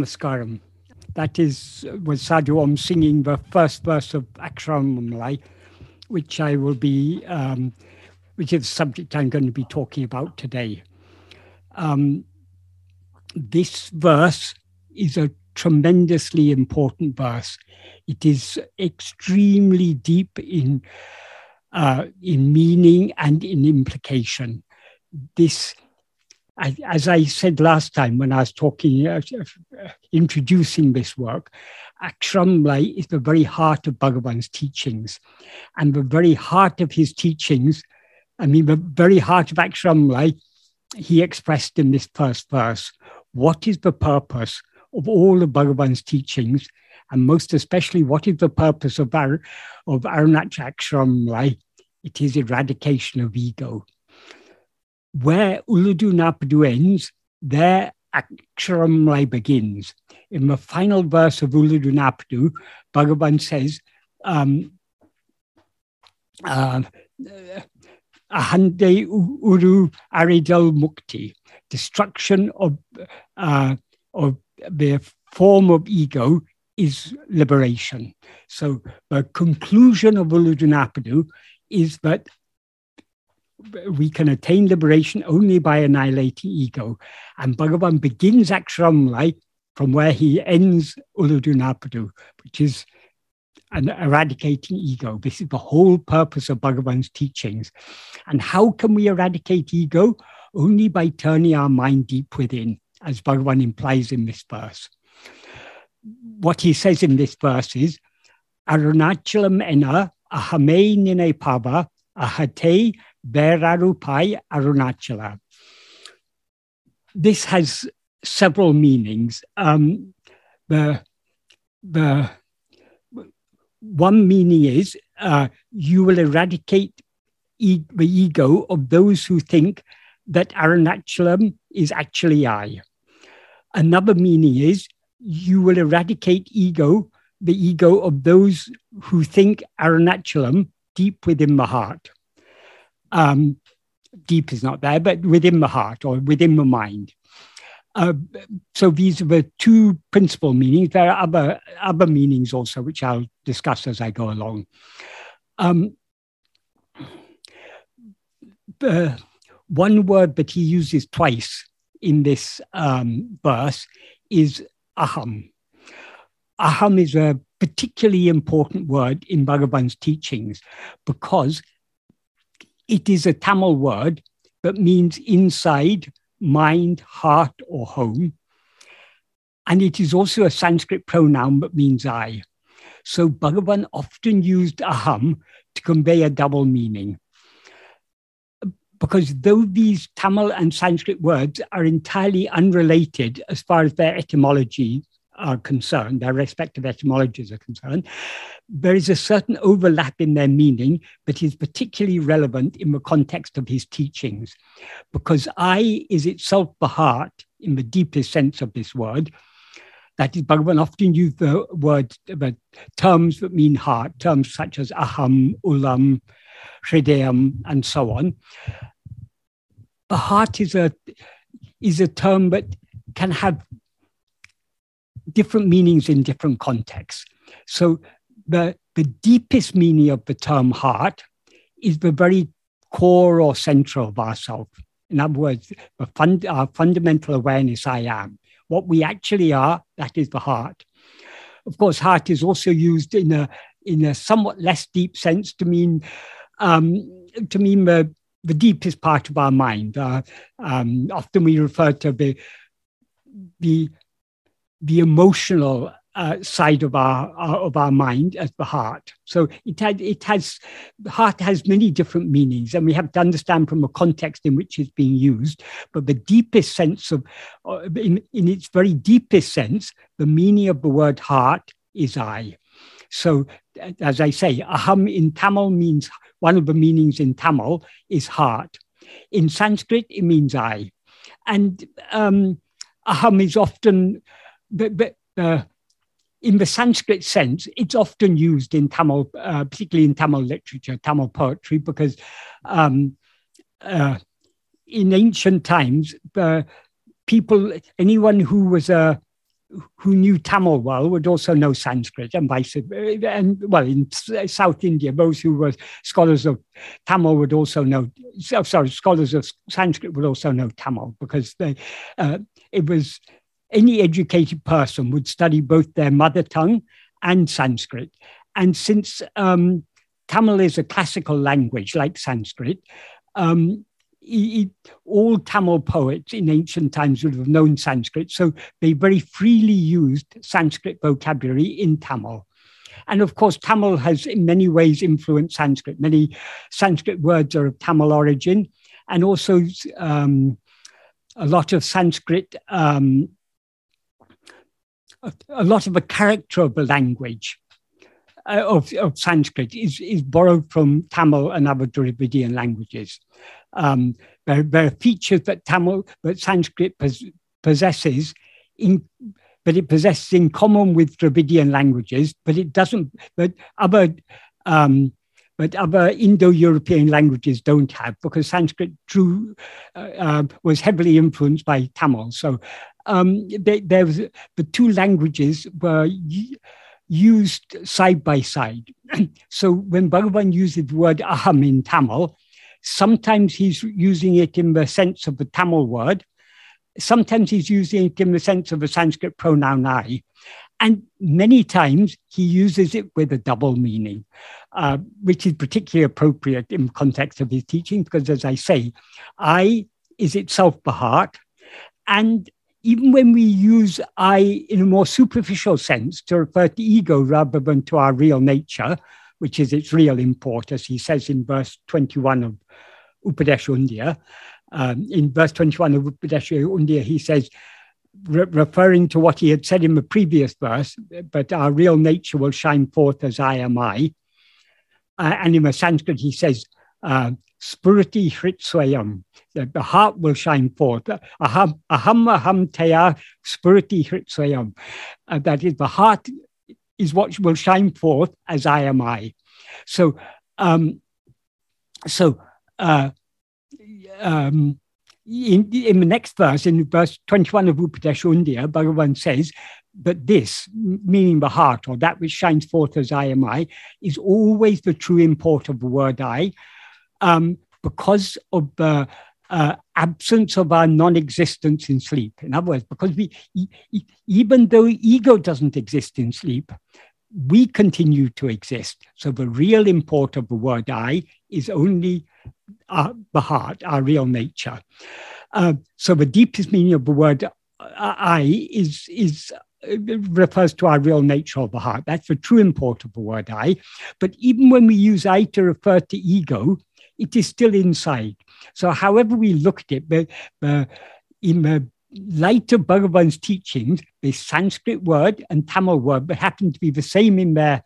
Namaskaram. That is was Sadhu Om singing the first verse of Aksharamanamalai, which I will be, um, which is the subject I'm going to be talking about today. Um, this verse is a tremendously important verse. It is extremely deep in uh, in meaning and in implication. This as I said last time when I was talking, uh, uh, introducing this work, Aksharamanamalai is the very heart of Bhagavan's teachings. And the very heart of his teachings, I mean, the very heart of Aksharamanamalai, he expressed in this first verse. What is the purpose of all of Bhagavan's teachings? And most especially, what is the purpose of, our, of Arunachala Aksharamanamalai? It is eradication of ego where Ulladu Narpadu ends, there Aksharamanamalai begins. In the final verse of Ulladu Narpadu, Bhagavan says, um, uh, Ahande Uru Aridal Mukti, destruction of, uh, of the form of ego is liberation. So the conclusion of Ulladu Narpadu is that we can attain liberation only by annihilating ego. And Bhagavan begins Aksharamanamalai from where he ends Ulladu Narpadu, which is an eradicating ego. This is the whole purpose of Bhagavan's teachings. And how can we eradicate ego? Only by turning our mind deep within, as Bhagavan implies in this verse. What he says in this verse is, Arunachalam ena ahame nine pava ahate Verarupai Arunachala. This has several meanings. Um, the, the one meaning is uh, you will eradicate e- the ego of those who think that Arunachalam is actually I. Another meaning is you will eradicate ego, the ego of those who think Arunachalam deep within the heart. Um, deep is not there, but within the heart or within the mind. Uh, so these are the two principal meanings. There are other other meanings also, which I'll discuss as I go along. Um, one word that he uses twice in this um, verse is aham. Aham is a particularly important word in Bhagavan's teachings because it is a Tamil word that means inside, mind, heart, or home. And it is also a Sanskrit pronoun that means I. So Bhagavan often used aham to convey a double meaning. Because though these Tamil and Sanskrit words are entirely unrelated as far as their etymology are concerned, their respective etymologies are concerned, there is a certain overlap in their meaning but is particularly relevant in the context of his teachings, because I is itself the heart in the deepest sense of this word. That is, Bhagavan often used the word, the terms that mean heart, terms such as aham, ulam, hridayam, and so on. The heart is a is a term that can have different meanings in different contexts. So the, the deepest meaning of the term heart is the very core or center of ourself. In other words, fund, our fundamental awareness, I am. What we actually are, that is the heart. Of course, heart is also used in a, in a somewhat less deep sense to mean, um, to mean the, the deepest part of our mind. Uh, um, often we refer to the, the the emotional uh, side of our, our, of our mind as the heart. So it had it has heart has many different meanings, and we have to understand from the context in which it's being used. But the deepest sense of, uh, in in its very deepest sense, the meaning of the word heart is I. So as I say, aham in Tamil means one of the meanings in Tamil is heart. In Sanskrit, it means I, and um, aham is often but, but uh, in the Sanskrit sense, it's often used in Tamil, uh, particularly in Tamil literature, Tamil poetry, because um, uh, in ancient times, people, anyone who was a who knew Tamil well would also know Sanskrit and vice and well in South India those who were scholars of Tamil would also know sorry scholars of Sanskrit would also know Tamil because they uh, it was any educated person would study both their mother tongue and Sanskrit and since um, Tamil is a classical language like Sanskrit um, all Tamil poets in ancient times would have known Sanskrit, so they very freely used Sanskrit vocabulary in Tamil. And of course, Tamil has in many ways influenced Sanskrit. Many Sanskrit words are of Tamil origin, and also um, a lot of Sanskrit, um, a, lot of the character of the language uh, of, of Sanskrit is, is borrowed from Tamil and other Dravidian languages. Um, there, there, are features that Tamil, that Sanskrit pos- possesses, in, but it possesses in common with Dravidian languages, but it doesn't. But other um, but other Indo-European languages don't have because Sanskrit drew, uh, uh, was heavily influenced by Tamil. So um, they, there was, the two languages were used side by side. so when Bhagavan uses the word aham in Tamil, Sometimes he's using it in the sense of the Tamil word. Sometimes he's using it in the sense of the Sanskrit pronoun I. And many times he uses it with a double meaning, uh, which is particularly appropriate in context of his teaching, because as I say, I is itself heart. And even when we use I in a more superficial sense to refer to ego rather than to our real nature, which is its real import, as he says in verse 21 of Upadesha Undiyar. Um, in verse 21 of Upadesha Undiyar, he says, re- referring to what he had said in the previous verse, but our real nature will shine forth as I am I. Uh, and in the Sanskrit, he says, uh, Spurati Hritswayam, the heart will shine forth. Aham aham, aham teya spurati Hritswayam. Uh, that is, the heart is what will shine forth as I am I. So, um, so uh, um, in, in the next verse, in verse 21 of Upadesha Undiyar, Bhagavan says, but this, meaning the heart, or that which shines forth as I am I, is always the true import of the word I, um, because of the uh, absence of our non-existence in sleep. In other words, because we, even though ego doesn't exist in sleep, we continue to exist. So the real import of the word I is only our, the heart, our real nature. Uh, so the deepest meaning of the word uh, I is is uh, refers to our real nature of the heart. That's the true import of the word I. But even when we use I to refer to ego, it is still inside. So however we look at it, but, in the light of Bhagavan's teachings, the Sanskrit word and Tamil word, but happen to be the same in their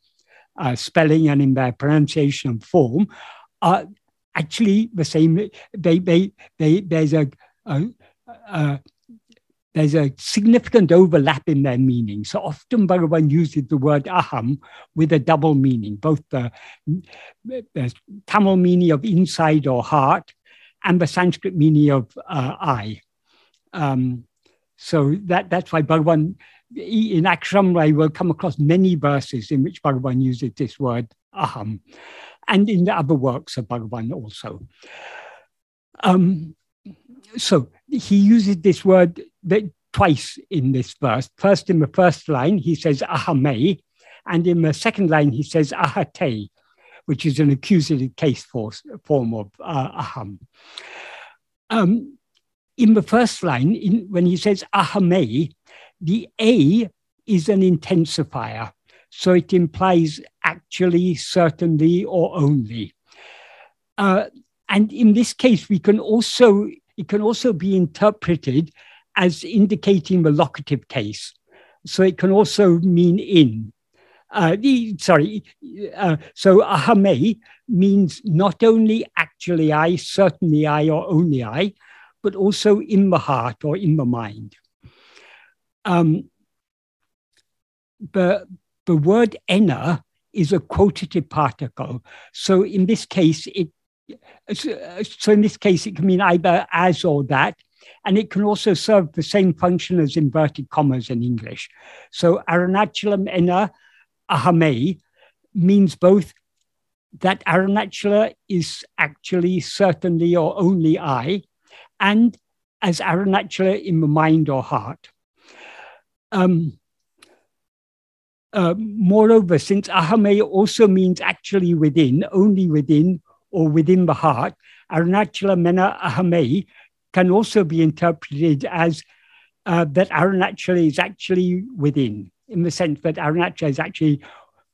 uh, spelling and in their pronunciation and form, are actually the same. They, they, they, there's a, a, a there's a significant overlap in their meaning. So often Bhagavan uses the word aham with a double meaning, both the, the Tamil meaning of inside or heart and the Sanskrit meaning of uh, I. Um, so that, that's why Bhagavan, in Aksharamanamalai, will come across many verses in which Bhagavan uses this word aham and in the other works of Bhagavan also. Um, so he uses this word twice in this verse. First, in the first line, he says ahame, and in the second line, he says ahate, which is an accusative case form of uh, aham. Um, in the first line, in, when he says ahame, the A is an intensifier. So it implies actually, certainly, or only. Uh, and in this case, we can also it can also be interpreted as indicating the locative case. So it can also mean in. Uh, the, sorry, uh, so ahame means not only actually I, certainly I, or only I, but also in the heart or in the mind. Um, but the word ena is a quotative particle. So in this case, it so in this case, it can mean either as or that. And it can also serve the same function as inverted commas in English. So Arunachalam Ena Ahame means both that Arunachala is actually certainly or only I, and as Arunachala in the mind or heart. Um, uh, moreover, since ahame also means actually within, only within, or within the heart, Arunachala Mena ahame can also be interpreted as uh, that Arunachala is actually within, in the sense that Arunachala is actually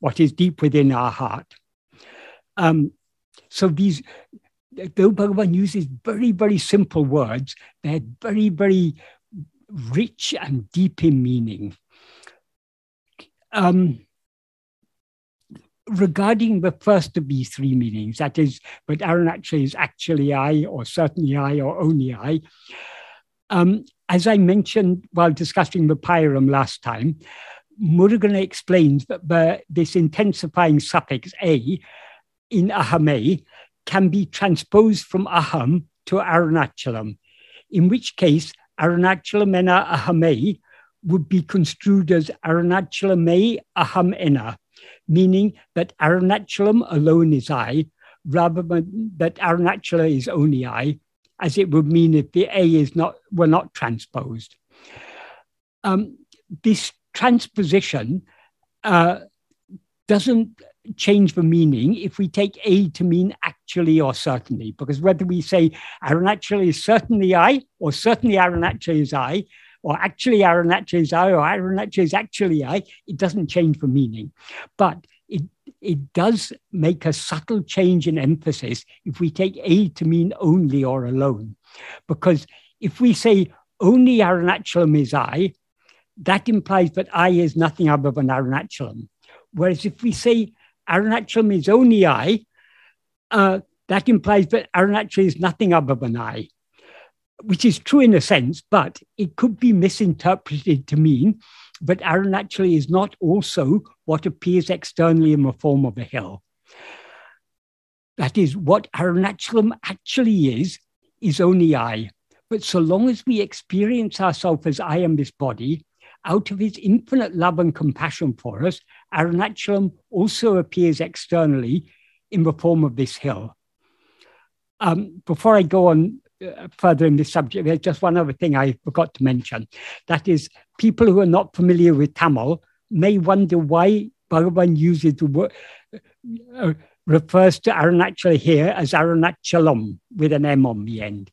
what is deep within our heart. Um, so these, though Bhagavan uses very, very simple words, they're very, very rich and deep in meaning. Um, regarding the first of these three meanings, that is, but Arunachala is actually I, or certainly I, or only I. Um, as I mentioned while discussing the Pairam last time, Murugan explains that the, this intensifying suffix a in ahame can be transposed from aham to arunachalam, in which case arunachalam ena ahame would be construed as arunachalame aham ena, meaning that arunachalam alone is I, rather than that arunachala is only I, as it would mean if the A is not were not transposed. Um, this transposition uh, doesn't change the meaning if we take A to mean actually or certainly, because whether we say Arunachala is certainly I, or certainly Arunachala is I, or actually Arunachala is I, or Arunachala is actually I, it doesn't change the meaning. But it, it does make a subtle change in emphasis if we take A to mean only or alone. Because if we say only Arunachalam is I, that implies that I is nothing other than Arunachalam. Whereas if we say Arunachalam is only I, uh, that implies that Arunachala is nothing other than I, which is true in a sense, but it could be misinterpreted to mean that Arunachala is not also what appears externally in the form of a hill. That is, what Arunachalam actually is, is only I. But so long as we experience ourselves as I am this body, out of his infinite love and compassion for us, Arunachalam also appears externally in the form of this hill. Um, before I go on uh, further in this subject, there's just one other thing I forgot to mention. That is, people who are not familiar with Tamil may wonder why Bhagavan uses the word, uh, refers to Arunachala here as Arunachalam with an M on the end.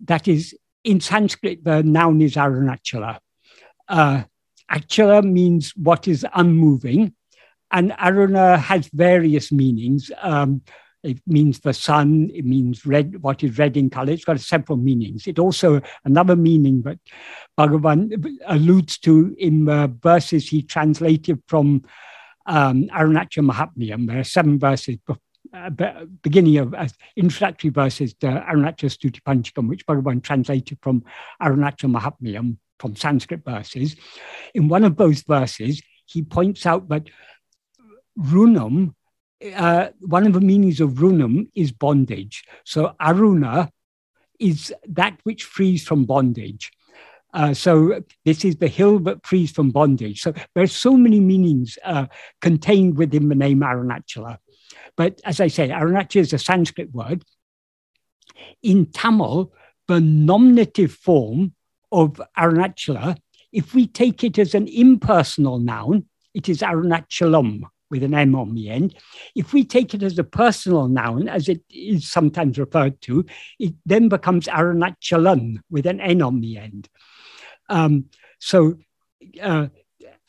That is, in Sanskrit, the noun is Arunachala. Uh, Achala means what is unmoving, and Aruna has various meanings. Um, it means the sun, it means red, what is red in color. It's got several meanings. It also, another meaning that Bhagavan alludes to in the verses he translated from um, Arunachala Mahatmyam. There are seven verses, uh, beginning of uh, introductory verses to Arunachala Stuti Panchakam, which Bhagavan translated from Arunachala Mahatmyam from Sanskrit verses. In one of those verses, he points out that runam, uh, one of the meanings of runam is bondage. So aruna is that which frees from bondage. Uh, so this is the hill that frees from bondage. So there are so many meanings uh, contained within the name Arunachala. But as I say, Arunachala is a Sanskrit word. In Tamil, the nominative form of Arunachala, if we take it as an impersonal noun, it is Arunachalam with an M on the end. If we take it as a personal noun, as it is sometimes referred to, it then becomes Arunachalan with an N on the end. Um, so uh,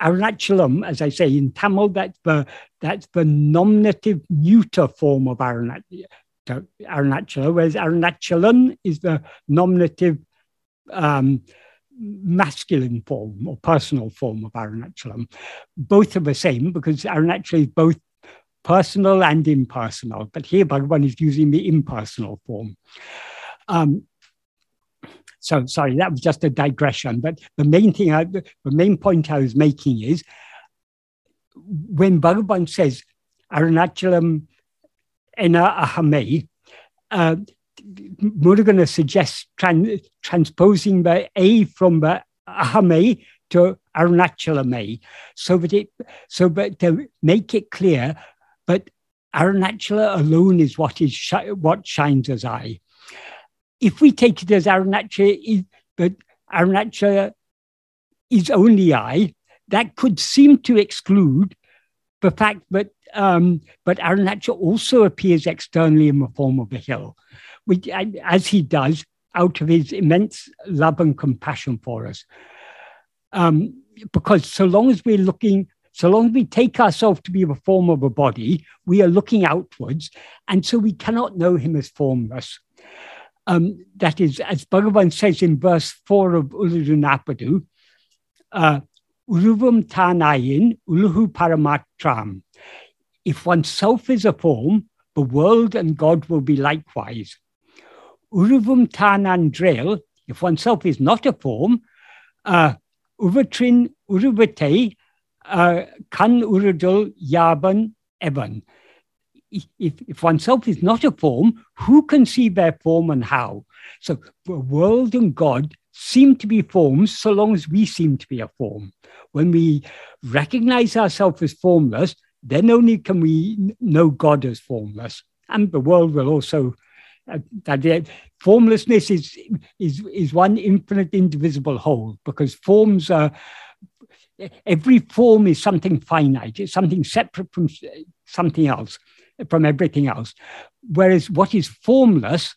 Arunachalam, as I say in Tamil, that's the, that's the nominative neuter form of Arunachala, whereas Arunachalan is the nominative um, masculine form or personal form of Arunachalam. Both are the same because Arunachalam is both personal and impersonal, but here Bhagavan is using the impersonal form. Um, so sorry, that was just a digression. But the main thing, I, the main point I was making is when Bhagavan says Arunachalam ena ahame, uh, Murugan suggests tran- transposing the A from the Ahame to Arunachala Me, so that it so that to make it clear, but Arunachala alone is what is what shines as I. If we take it as Arunachala, but Arunachala is only I, that could seem to exclude the fact that um, but Arunachala also appears externally in the form of a hill, which, as he does out of his immense love and compassion for us. Um, because so long as we're looking, so long as we take ourselves to be the form of a body, we are looking outwards, and so we cannot know him as formless. Um, that is, as Bhagavan says in verse 4 of Uluru uh, Uruvam Tanayin Uluhu Paramatram. If oneself is a form, the world and God will be likewise. Uruvum Tanan Drel, if oneself is not a form, uh, Uvatrin Uruvate, uh, Kan Urudul Yaban Evan. If, if oneself is not a form, who can see their form and how? So the world and God seem to be forms so long as we seem to be a form. When we recognize ourselves as formless, then only can we know God as formless. And the world will also, that formlessness is, is, is one infinite, indivisible whole, because forms are, every form is something finite, it's something separate from something else, from everything else. Whereas what is formless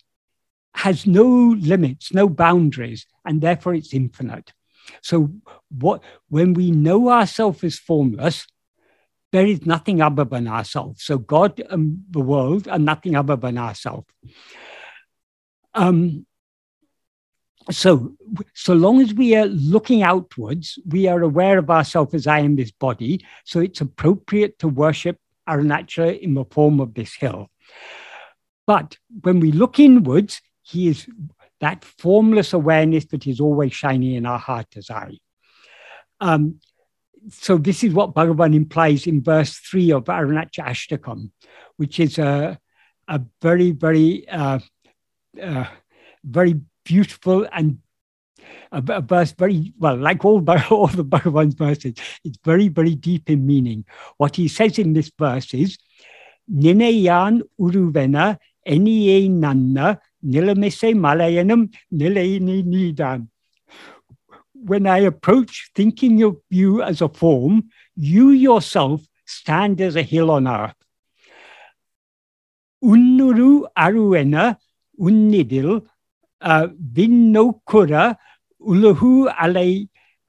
has no limits, no boundaries, and therefore it's infinite. So what when we know ourselves as formless, there is nothing other than ourselves. So God and the world are nothing other than ourselves. Um, so, so long as we are looking outwards, we are aware of ourselves as I am this body. So it's appropriate to worship Arunachala in the form of this hill. But when we look inwards, he is that formless awareness that is always shining in our heart as I. Um, so this is what Bhagavan implies in verse three of Arunachala Ashtakam, which is a, a very, very, uh, uh, very beautiful and a, a, verse very well, like all all the Bhagavan's verses, it's very, very deep in meaning. What he says in this verse is, Nineyan uruvena eniye nanna nilamise malayanam nilaini nidan when I approach thinking of you as a form, you yourself stand as a hill on earth. Unnuru aruena unnidil vinnokura uluhu alay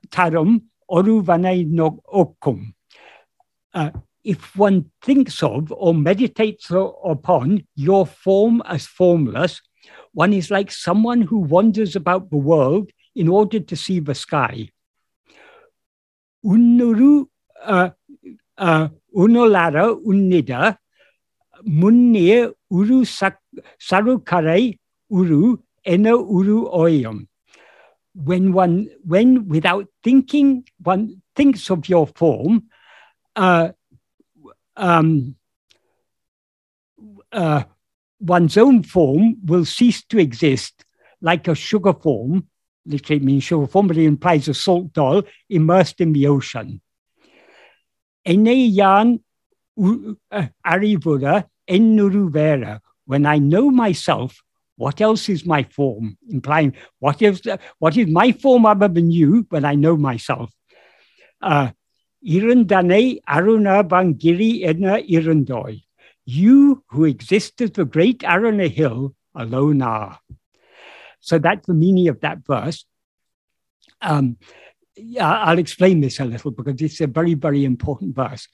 tarum oruvanai no okum. Uh, if one thinks of or meditates upon your form as formless, one is like someone who wanders about the world in order to see the sky. Unnuru uh, uh, unolara unnida munne uru sarukarai uru ena uru oyam. When one, when without thinking, one thinks of your form, uh, um, uh, one's own form will cease to exist like a sugar form literally means sugar form, but it implies a salt doll immersed in the ocean. Eneyan uh, arivura enuruvera. When I know myself, what else is my form? Implying what is what is my form other than you when I know myself? Uh, Irundane Aruna Bangiri Edna Irundoi. You who exist as the great Aruna hill alone are. So that's the meaning of that verse. Um, I'll explain this a little because it's a very, very important verse.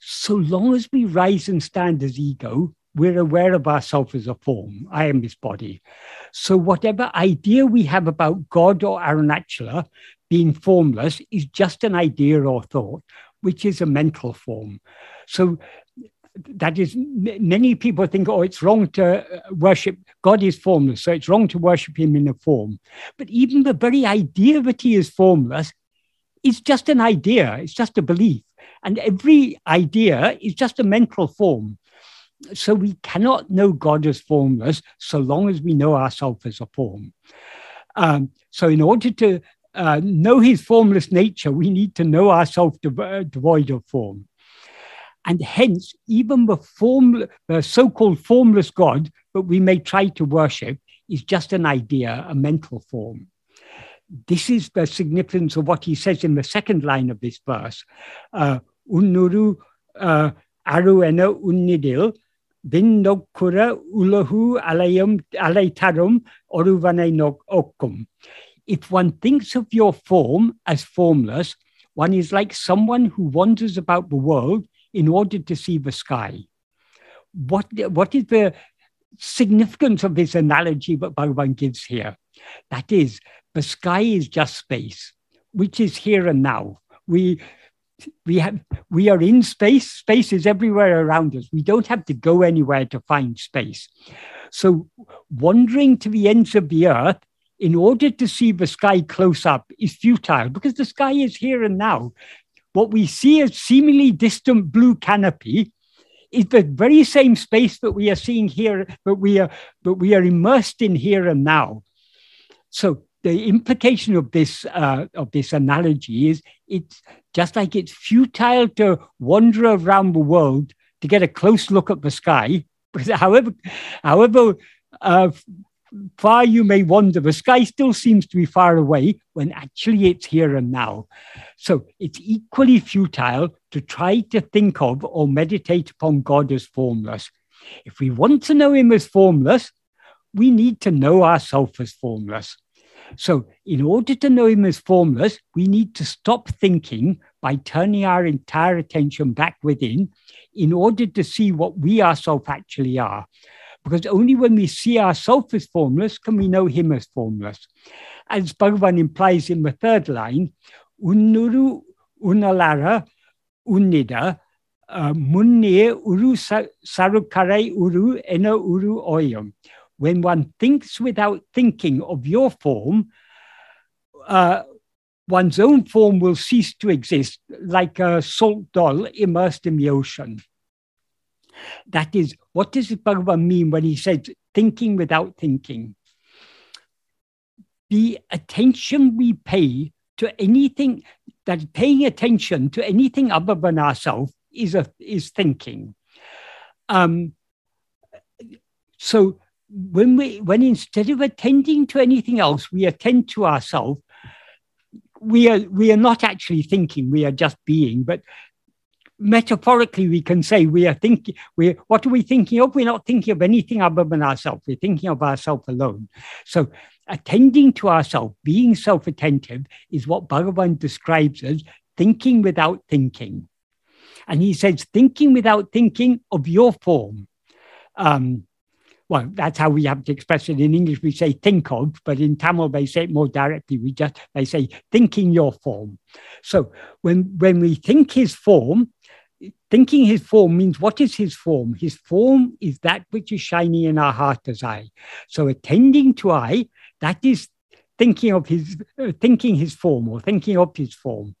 So long as we rise and stand as ego, we're aware of ourselves as a form. I am this body. So whatever idea we have about God or Arunachala being formless is just an idea or thought, which is a mental form. So that is, many people think, oh, it's wrong to uh, worship, God is formless, so it's wrong to worship him in a form. But even the very idea that he is formless is just an idea, it's just a belief. And every idea is just a mental form. so we cannot know God as formless so long as we know ourselves as a form. Um, so in order to uh, know his formless nature, we need to know ourselves devoid of form. And hence, even the, form, the so called formless God that we may try to worship is just an idea, a mental form. This is the significance of what he says in the second line of this verse. Uh, Unnuru uh, aruena unnidil, Vinnokura ulahu alayum alaytarum oruvane okum. If one thinks of your form as formless, one is like someone who wanders about the world in order to see the sky. What, what is the significance of this analogy that Bhagavan gives here? That is, the sky is just space, which is here and now. We we have we are in space space is everywhere around us we don't have to go anywhere to find space so wandering to the ends of the earth in order to see the sky close up is futile because the sky is here and now what we see as seemingly distant blue canopy. Is the very same space that we are seeing here but we are but we are immersed in here and now. So the implication of this uh, of this analogy is it's just like it's futile to wander around the world to get a close look at the sky. Because however however uh, far you may wander the sky still seems to be far away when actually it's here and now. So it's equally futile to try to think of or meditate upon god as formless. If we want to know him as formless we need to know ourselves as formless. So, in order to know him as formless, we need to stop thinking by turning our entire attention back within in order to see what we ourselves actually are. Because only when we see ourselves as formless can we know him as formless. As Bhagavan implies in the third line, Unnuru Unalara Unnida uh, Munne Uru Sarukare Uru Ena Uru Oyam when one thinks without thinking of your form, uh, one's own form will cease to exist, like a salt doll immersed in the ocean. That is, what does Bhagavan mean when he says thinking without thinking? The attention we pay to anything, that paying attention to anything other than ourselves is, a, is thinking. Um, so when we when instead of attending to anything else we attend to ourselves we are we are not actually thinking we are just being but metaphorically we can say we are thinking we what are we thinking of? We're not thinking of anything other than ourselves. We're thinking of ourselves alone. So attending to ourselves being self-attentive is what bhagavan describes as thinking without thinking. And he says thinking without thinking of your form um, well, that's how we have to express it in English. We say think of, but in Tamil they say it more directly. We just they say thinking your form. So when when we think his form, thinking his form means what is his form? His form is that which is shining in our heart as I. So attending to I, that is thinking of his uh, thinking his form or thinking of his form.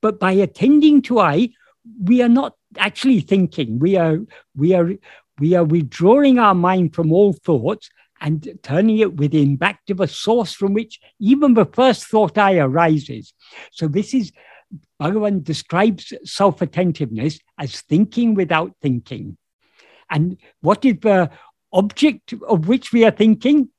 But by attending to I, we are not actually thinking. We are we are we are withdrawing our mind from all thoughts and turning it within back to the source from which even the first thought I arises. So this is Bhagavan describes self-attentiveness as thinking without thinking. And what is the object of which we are thinking?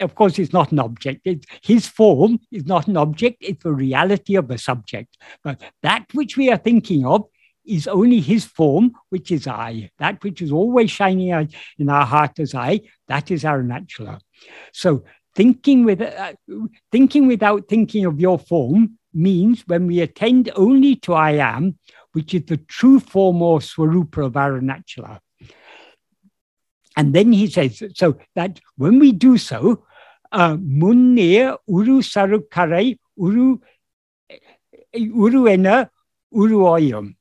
Of course, it's not an object. It's, his form is not an object, it's the reality of the subject. But that which we are thinking of is only his form, which is I. That which is always shining in our heart as I, that is Arunachala. So thinking with uh, thinking without thinking of your form means when we attend only to I am, which is the true form or swarupa of Arunachala. And then he says, so that when we do so, uh, munne uru sarukare uru uruena uruoyum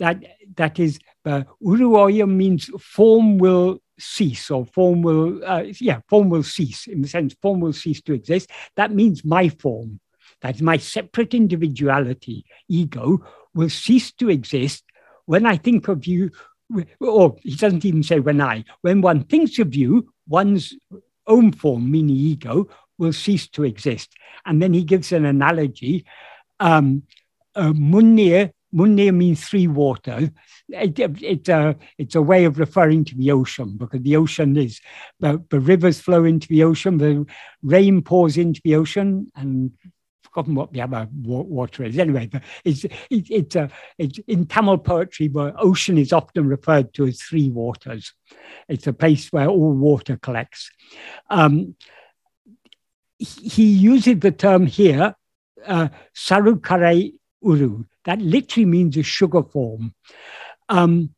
that that is uh, uruoya means form will cease or form will uh, yeah form will cease in the sense form will cease to exist that means my form that is my separate individuality ego will cease to exist when i think of you or he doesn't even say when I, when one thinks of you, one's own form, meaning ego, will cease to exist. And then he gives an analogy. Um, uh, Munir, Munir means three waters. It, it, it's, a, it's a way of referring to the ocean because the ocean is, the, the rivers flow into the ocean, the rain pours into the ocean, and forgotten what the other water is. Anyway, but it's, it, it's, a, it's in Tamil poetry where ocean is often referred to as three waters. It's a place where all water collects. Um, he uses the term here, uh, uru. That literally means a sugar form. Um,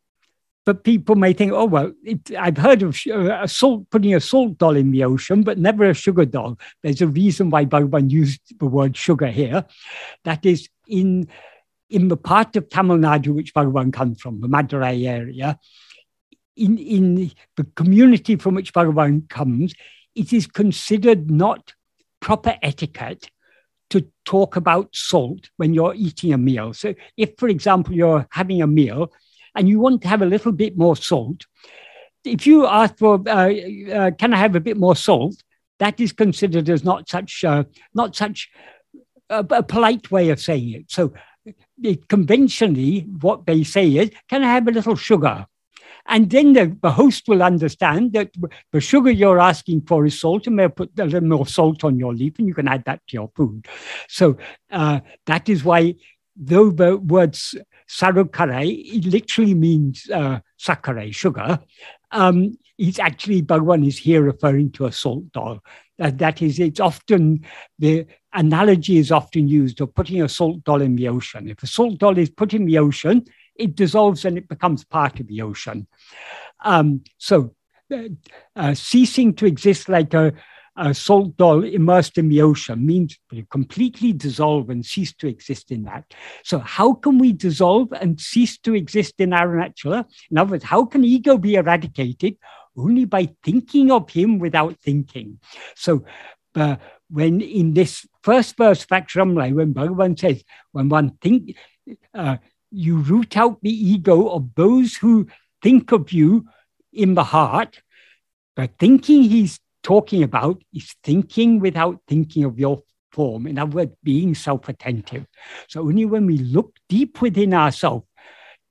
but people may think, oh, well, it, I've heard of uh, a salt, putting a salt doll in the ocean, but never a sugar doll. There's a reason why Bhagavan used the word sugar here. That is, in, in the part of Tamil Nadu which Bhagavan comes from, the Madurai area, in, in the community from which Bhagavan comes, it is considered not proper etiquette to talk about salt when you're eating a meal. So, if, for example, you're having a meal and you want to have a little bit more salt, if you ask for, uh, uh, can I have a bit more salt? That is considered as not such, uh, not such a, a, polite way of saying it. So, conventionally, what they say is, can I have a little sugar? And then the, the, host will understand that the sugar you're asking for is salt, and they'll put a little more salt on your leaf, and you can add that to your food. So uh, that is why, though the words sarukare, it literally means uh, sakare, sugar, um, it's actually Bhagavan is here referring to a salt doll. Uh, that is, it's often the analogy is often used of putting a salt doll in the ocean. If a salt doll is put in the ocean, it dissolves and it becomes part of the ocean. Um, so uh, uh, ceasing to exist like a, a, salt doll immersed in the ocean means completely dissolve and cease to exist in that. So how can we dissolve and cease to exist in Arunachala? In other words, how can ego be eradicated? Only by thinking of him without thinking. So uh, when in this first verse, Vakshamlai, when Bhagavan says, when one think, uh, you root out the ego of those who think of you in the heart. The thinking he's talking about is thinking without thinking of your form. In other words, being self attentive. So only when we look deep within ourselves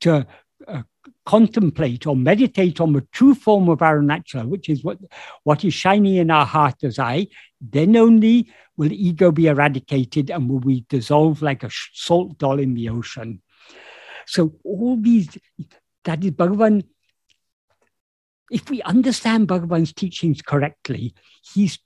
to uh, contemplate or meditate on the true form of our Arunachala, which is what, what is shining in our heart as I, then only will ego be eradicated and will we dissolve like a salt doll in the ocean. So all these, that is Bhagavan, if we understand Bhagavan's teachings correctly, he's,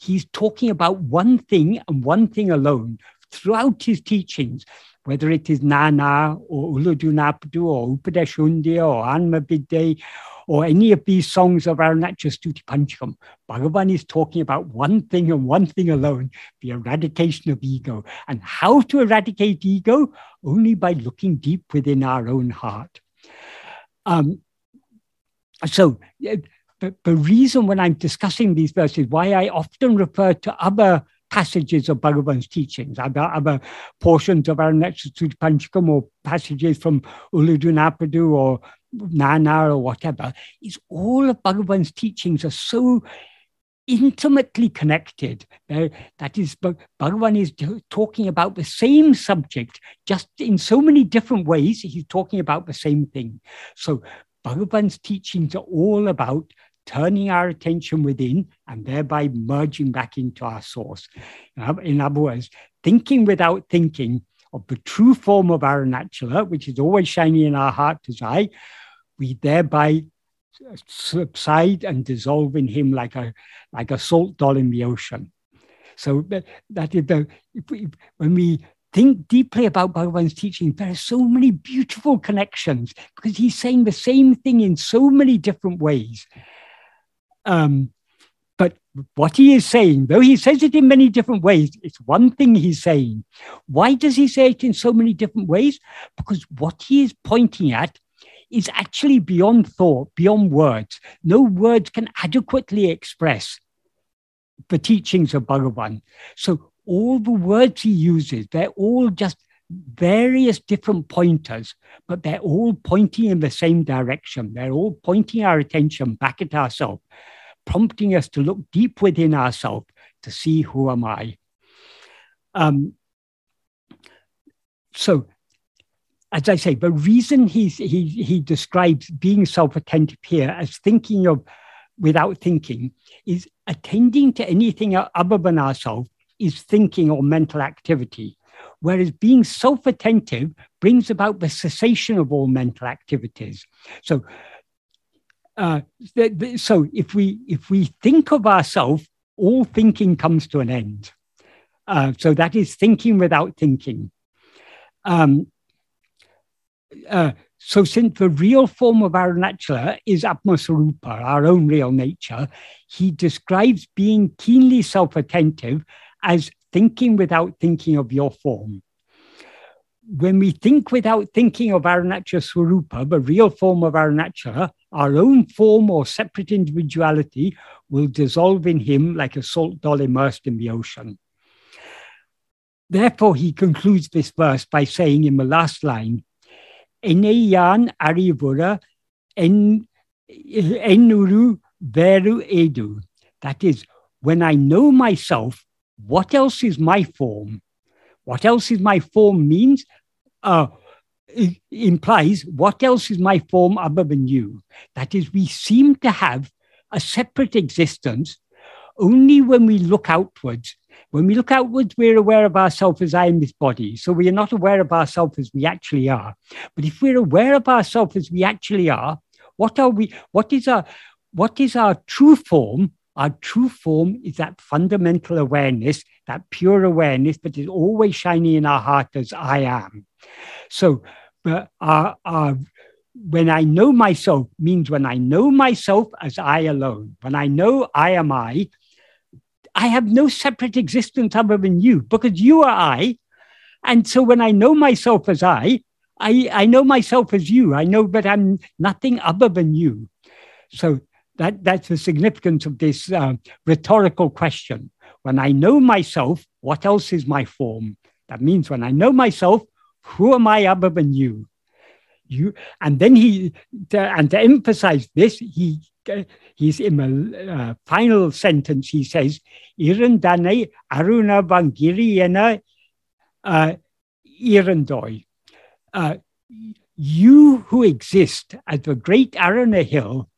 he's talking about one thing and one thing alone. Throughout his teachings, whether it is Nana or Ulladu Narpadu or Upadesha Undiyar or Anmabidde or any of these songs of Arunachala Stuti Panchakam, Bhagavan is talking about one thing and one thing alone, the eradication of ego. And how to eradicate ego? Only by looking deep within our own heart. Um, so the, the reason when I'm discussing these verses, why I often refer to other passages of Bhagavan's teachings, other, other portions of our next Panchakam or passages from Ulladu Narpadu or Nana or whatever, is all of Bhagavan's teachings are so intimately connected. Uh, that is, Bhagavan is talking about the same subject, just in so many different ways, he's talking about the same thing. So Bhagavan's teachings are all about turning our attention within and thereby merging back into our source. In other words, thinking without thinking of the true form of our Arunachala, which is always shining in our heart I, we thereby subside and dissolve in him like a like a salt doll in the ocean. So that is the we, when we think deeply about Bhagavan's teaching, there are so many beautiful connections because he's saying the same thing in so many different ways. Um, but what he is saying, though he says it in many different ways, it's one thing he's saying. Why does he say it in so many different ways? Because what he is pointing at is actually beyond thought, beyond words. No words can adequately express the teachings of Bhagavan. So all the words he uses, they're all just various different pointers, but they're all pointing in the same direction. They're all pointing our attention back at ourselves, prompting us to look deep within ourselves to see who am I. Um, so, as I say, the reason he, he describes being self attentive here as thinking of without thinking is attending to anything other than ourselves is thinking or mental activity. Whereas being self attentive brings about the cessation of all mental activities. So, uh, the, the, so if we if we think of ourselves, all thinking comes to an end. Uh, so that is thinking without thinking. Um, uh, so since the real form of Arunachala is Atmaswarupa, our own real nature, he describes being keenly self-attentive as thinking without thinking of your form. When we think without thinking of Arunachala Swarupa, the real form of our Arunachala, our own form or separate individuality will dissolve in him like a salt doll immersed in the ocean. Therefore, he concludes this verse by saying in the last line, Eneyan arivura en, enuru veru edu. That is, when I know myself, what else is my form? What else is my form means uh, implies what else is my form other than you? That is, we seem to have a separate existence only when we look outwards. When we look outwards, we're aware of ourselves as I am this body. So we are not aware of ourselves as we actually are. But if we're aware of ourselves as we actually are, what are we? What is our what is our true form? Our true form is that fundamental awareness, that pure awareness that is always shining in our heart as I am. So, but our, our, when I know myself means when I know myself as I alone. When I know I am I, I have no separate existence other than you because you are I. And so when I know myself as I, I, I know myself as you. I know that I'm nothing other than you. So that, that's the significance of this uh, rhetorical question. When I know myself, what else is my form? That means when I know myself, who am I other than you? You and then he to, and to emphasize this, he uh, he's in the uh, final sentence. He says, "Irandane aruna vangiriyena uh, irandoi." Uh, you who exist at the great Aruna Hill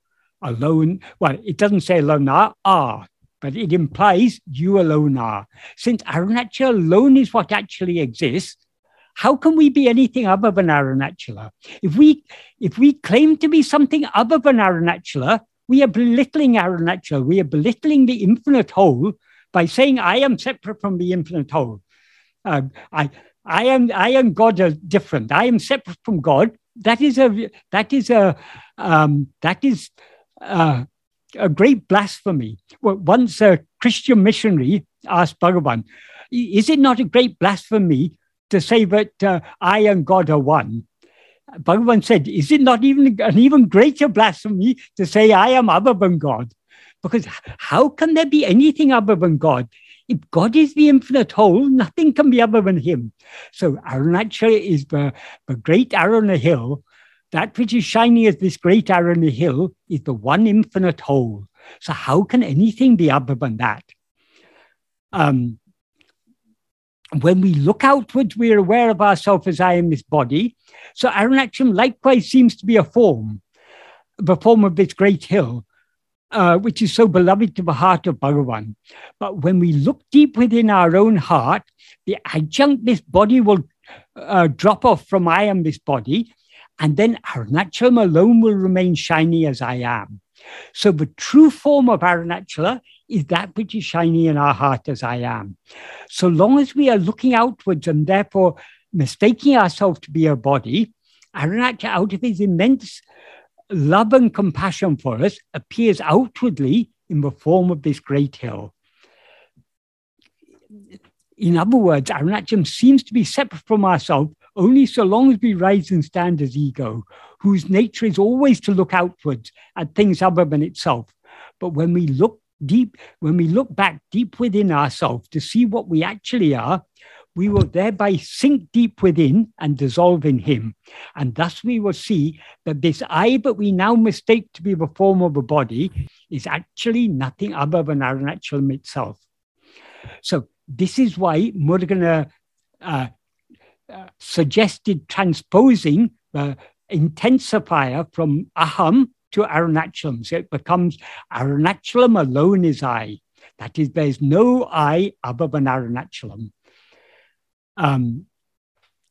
alone, well, it doesn't say alone are, are, but it implies you alone are. Since Arunachala alone is what actually exists, how can we be anything other than Arunachala? If we, if we claim to be something other than Arunachala, we are belittling Arunachala. We are belittling the infinite whole by saying, I am separate from the infinite whole. Uh, I, I am, I am God are different. I am separate from God. That is a, that is a, um, that is uh, a great blasphemy. Once a Christian missionary asked Bhagavan, Is it not a great blasphemy to say that uh, I and God are one? Bhagavan said, Is it not even an even greater blasphemy to say I am other than God? Because how can there be anything other than God? If God is the infinite whole, nothing can be other than Him. So Arunachala is the, the great Aruna hill that which is shining as this great Aruna hill is the one infinite whole. So how can anything be other than that? Um, when we look outwards, we are aware of ourselves as I am this body. So Arunachala likewise seems to be a form, the form of this great hill, uh, which is so beloved to the heart of Bhagavan. But when we look deep within our own heart, the adjunct this body will uh, drop off from I am this body, and then Arunachala alone will remain shiny as I am. So the true form of Arunachala is that which is shiny in our heart as I am. So long as we are looking outwards and therefore mistaking ourselves to be a body, Arunachala, out of his immense love and compassion for us, appears outwardly in the form of this great hill. In other words, Arunachala seems to be separate from ourselves only so long as we rise and stand as ego, whose nature is always to look outwards at things other than itself. But when we look deep, when we look back deep within ourselves to see what we actually are, we will thereby sink deep within and dissolve in him. And thus we will see that this I that we now mistake to be the form of a body is actually nothing other than our natural itself. So this is why Murugan uh, suggested transposing the intensifier from aham to arunachalam. So it becomes arunachalam alone is I. That is, there is no I other than arunachalam. Um,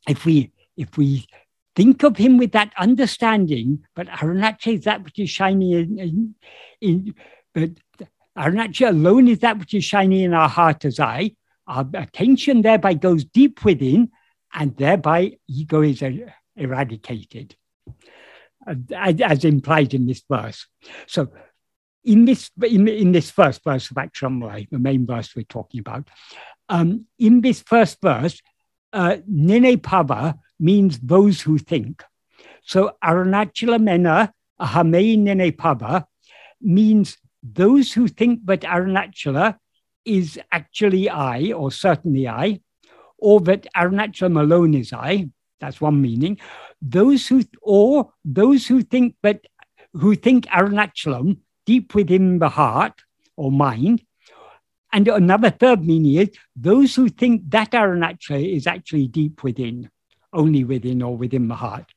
if we if we think of him with that understanding, but Arunachalam is that which is shining in, in, in but Arunachalam alone is that which is shining in our heart as I. Our attention thereby goes deep within, and thereby ego is eradicated, as implied in this verse. So, in this in, in this first verse of Aksharamala, the main verse we're talking about, um, in this first verse, uh, Nene Pava means those who think. So Arunachala Mena Nene Pava means those who think that Arunachala is actually I, or certainly I, or that Arunachalam alone is I. That's one meaning. Those who, or those who think that, who think Arunachalam deep within the heart or mind. And another third meaning is those who think that Arunachala is actually deep within, only within or within the heart.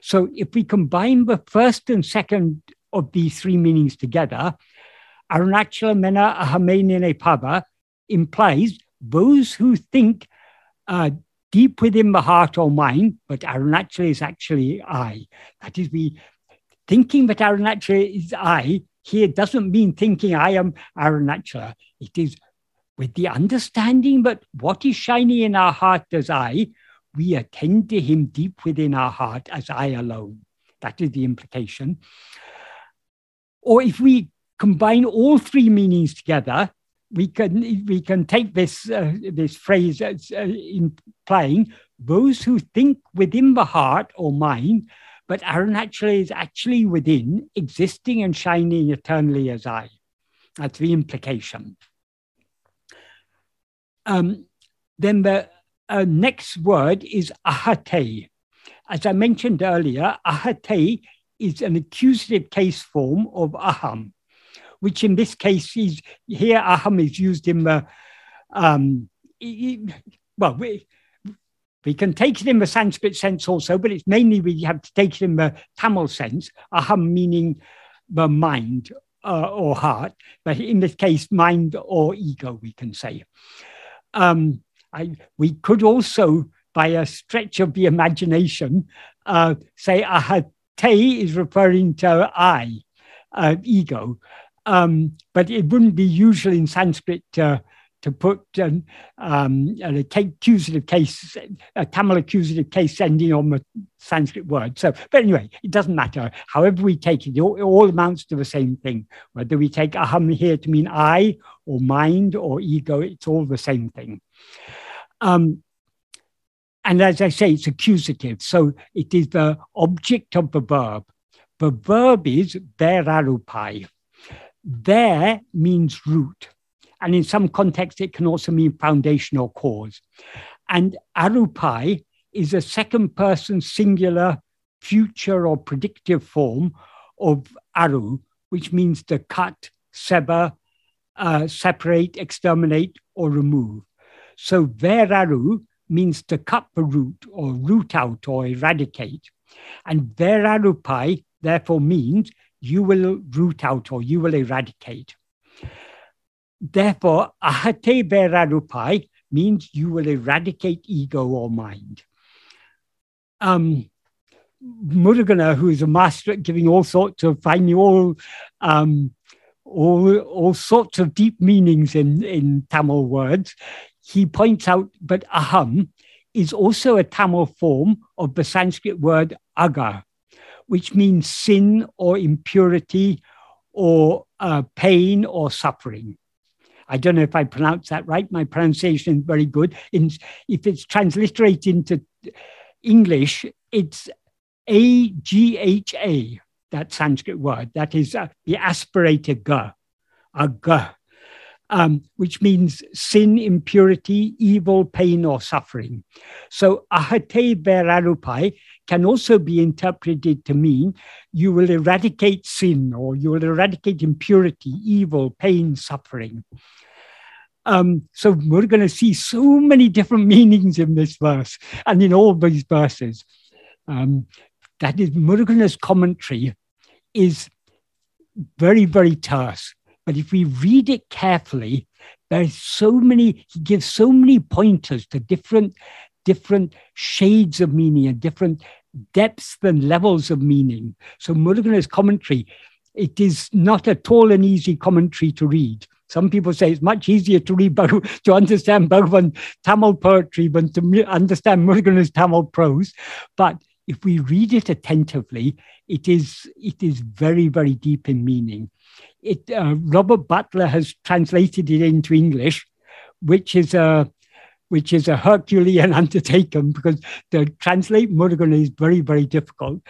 So if we combine the first and second of these three meanings together, Arunachala Mena Ahamene Pava implies those who think uh, deep within the heart or mind, but Arunachala is actually I. That is, we thinking that Arunachala is I here doesn't mean thinking I am Arunachala. It is with the understanding that what is shining in our heart as I, we attend to him deep within our heart as I alone. That is the implication. Or if we combine all three meanings together, we can we can take this uh, this phrase as uh, implying those who think within the heart or mind, but Arunachala is actually within, existing and shining eternally as I. That's the implication. Um, then the uh, next word is ahate. As I mentioned earlier, ahate is an accusative case form of aham which in this case is here aham is used in the um, well we, we can take it in the Sanskrit sense also, but it's mainly we have to take it in the Tamil sense, aham meaning the mind uh, or heart, but in this case, mind or ego, we can say. Um, I, we could also, by a stretch of the imagination, uh, say ahate is referring to I, uh, ego, um, but it wouldn't be usual in Sanskrit uh, to put um, um, a accusative case, a Tamil accusative case ending on the Sanskrit word. So, but anyway, it doesn't matter. However we take it, it all, it all amounts to the same thing. Whether we take aham here to mean I or mind or ego, it's all the same thing. Um, and as I say, it's accusative. So it is the object of the verb. The verb is verarupai. There means root. And in some contexts, it can also mean foundation or cause. And arupai is a second person singular future or predictive form of aru, which means to cut, sever, uh, separate, exterminate, or remove. So veraru means to cut the root or root out or eradicate. And verarupai therefore means you will root out or you will eradicate. Therefore, ahate verarupai means you will eradicate ego or mind. Um, Muruganar, who is a master at giving all sorts of finding all um, all, all sorts of deep meanings in, in Tamil words, he points out that aham is also a Tamil form of the Sanskrit word aga, which means sin or impurity or uh, pain or suffering. I don't know if I pronounced that right. My pronunciation is very good. In, if it's transliterated into English, it's A G H A, that Sanskrit word. That is uh, the aspirated ga, a um, which means sin, impurity, evil, pain, or suffering. So ahate verarupai can also be interpreted to mean you will eradicate sin or you will eradicate impurity, evil, pain, suffering. Um, so we're going to see so many different meanings in this verse and in all these verses. Um, that is, Murugan's commentary is very, very terse. But if we read it carefully, there's so many, he gives so many pointers to different, different shades of meaning and different depths and levels of meaning. So Murugan's commentary, it is not at all an easy commentary to read. Some people say it's much easier to read to understand Bhagavan Tamil poetry than to understand Murugan's Tamil prose. But if we read it attentively, it is it is very very deep in meaning. It uh, Robert Butler has translated it into English, which is a which is a Herculean undertaking because to translate Murugan is very very difficult.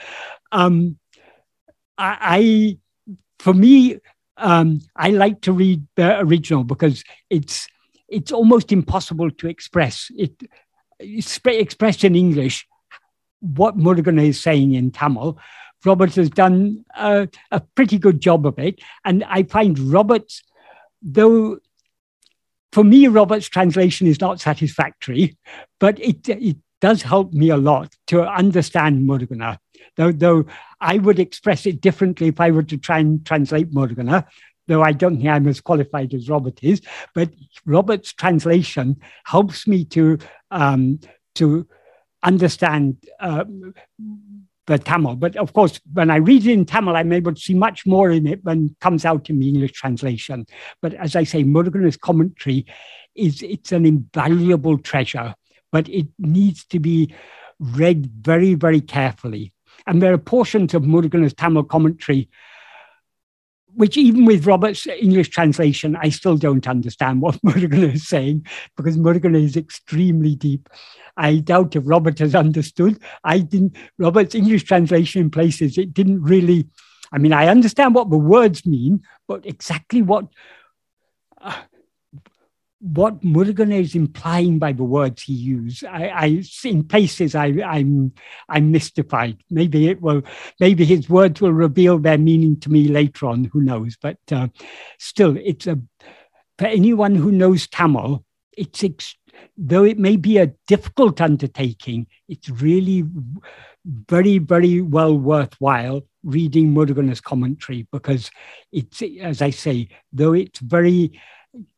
Um, I, I, for me um, I like to read the original because it's it's almost impossible to express it expressed in English what Murugan is saying in Tamil. Robert has done a, a pretty good job of it. And I find Robert's, though for me, Robert's translation is not satisfactory, but it, it does help me a lot to understand Muruganar. Though, though I would express it differently if I were to try and translate Muruganar, though I don't think I'm as qualified as Robert is. But Robert's translation helps me to um, to understand uh, the Tamil. But of course, when I read it in Tamil, I'm able to see much more in it than comes out in the English translation. But as I say, Murugan's commentary is it's an invaluable treasure, but it needs to be read very, very carefully. And there are portions of Murugan's Tamil commentary which even with Robert's English translation, I still don't understand what Murugan is saying because Murugan is extremely deep. I doubt if Robert has understood. I didn't, Robert's English translation in places, it didn't really, I mean, I understand what the words mean, but exactly what, uh, what Murugan is implying by the words he used, I, I in places I, I'm I'm mystified. Maybe it will, maybe his words will reveal their meaning to me later on. Who knows? But uh, still, it's a for anyone who knows Tamil, it's ex- though it may be a difficult undertaking, it's really very, very well worthwhile reading Murugan's commentary because it's, as I say, though it's very,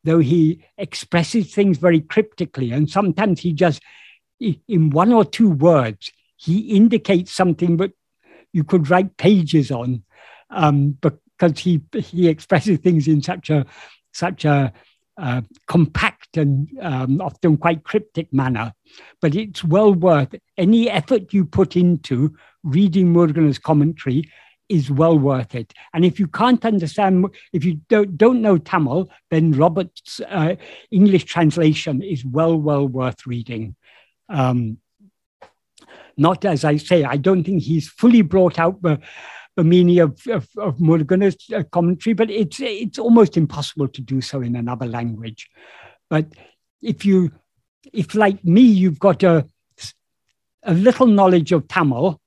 though he expresses things very cryptically, and sometimes he just, in one or two words, he indicates something that you could write pages on um, because he, he expresses things in such a, such a uh, compact and um, often quite cryptic manner. But it's well worth any effort you put into reading Murugan's commentary is well worth it. And if you can't understand, if you don't, don't know Tamil, then Robert's uh, English translation is well, well worth reading. Um, not as I say, I don't think he's fully brought out the the meaning of, of, of uh, commentary, but it's, it's almost impossible to do so in another language. But if you, if like me, you've got a, a little knowledge of Tamil,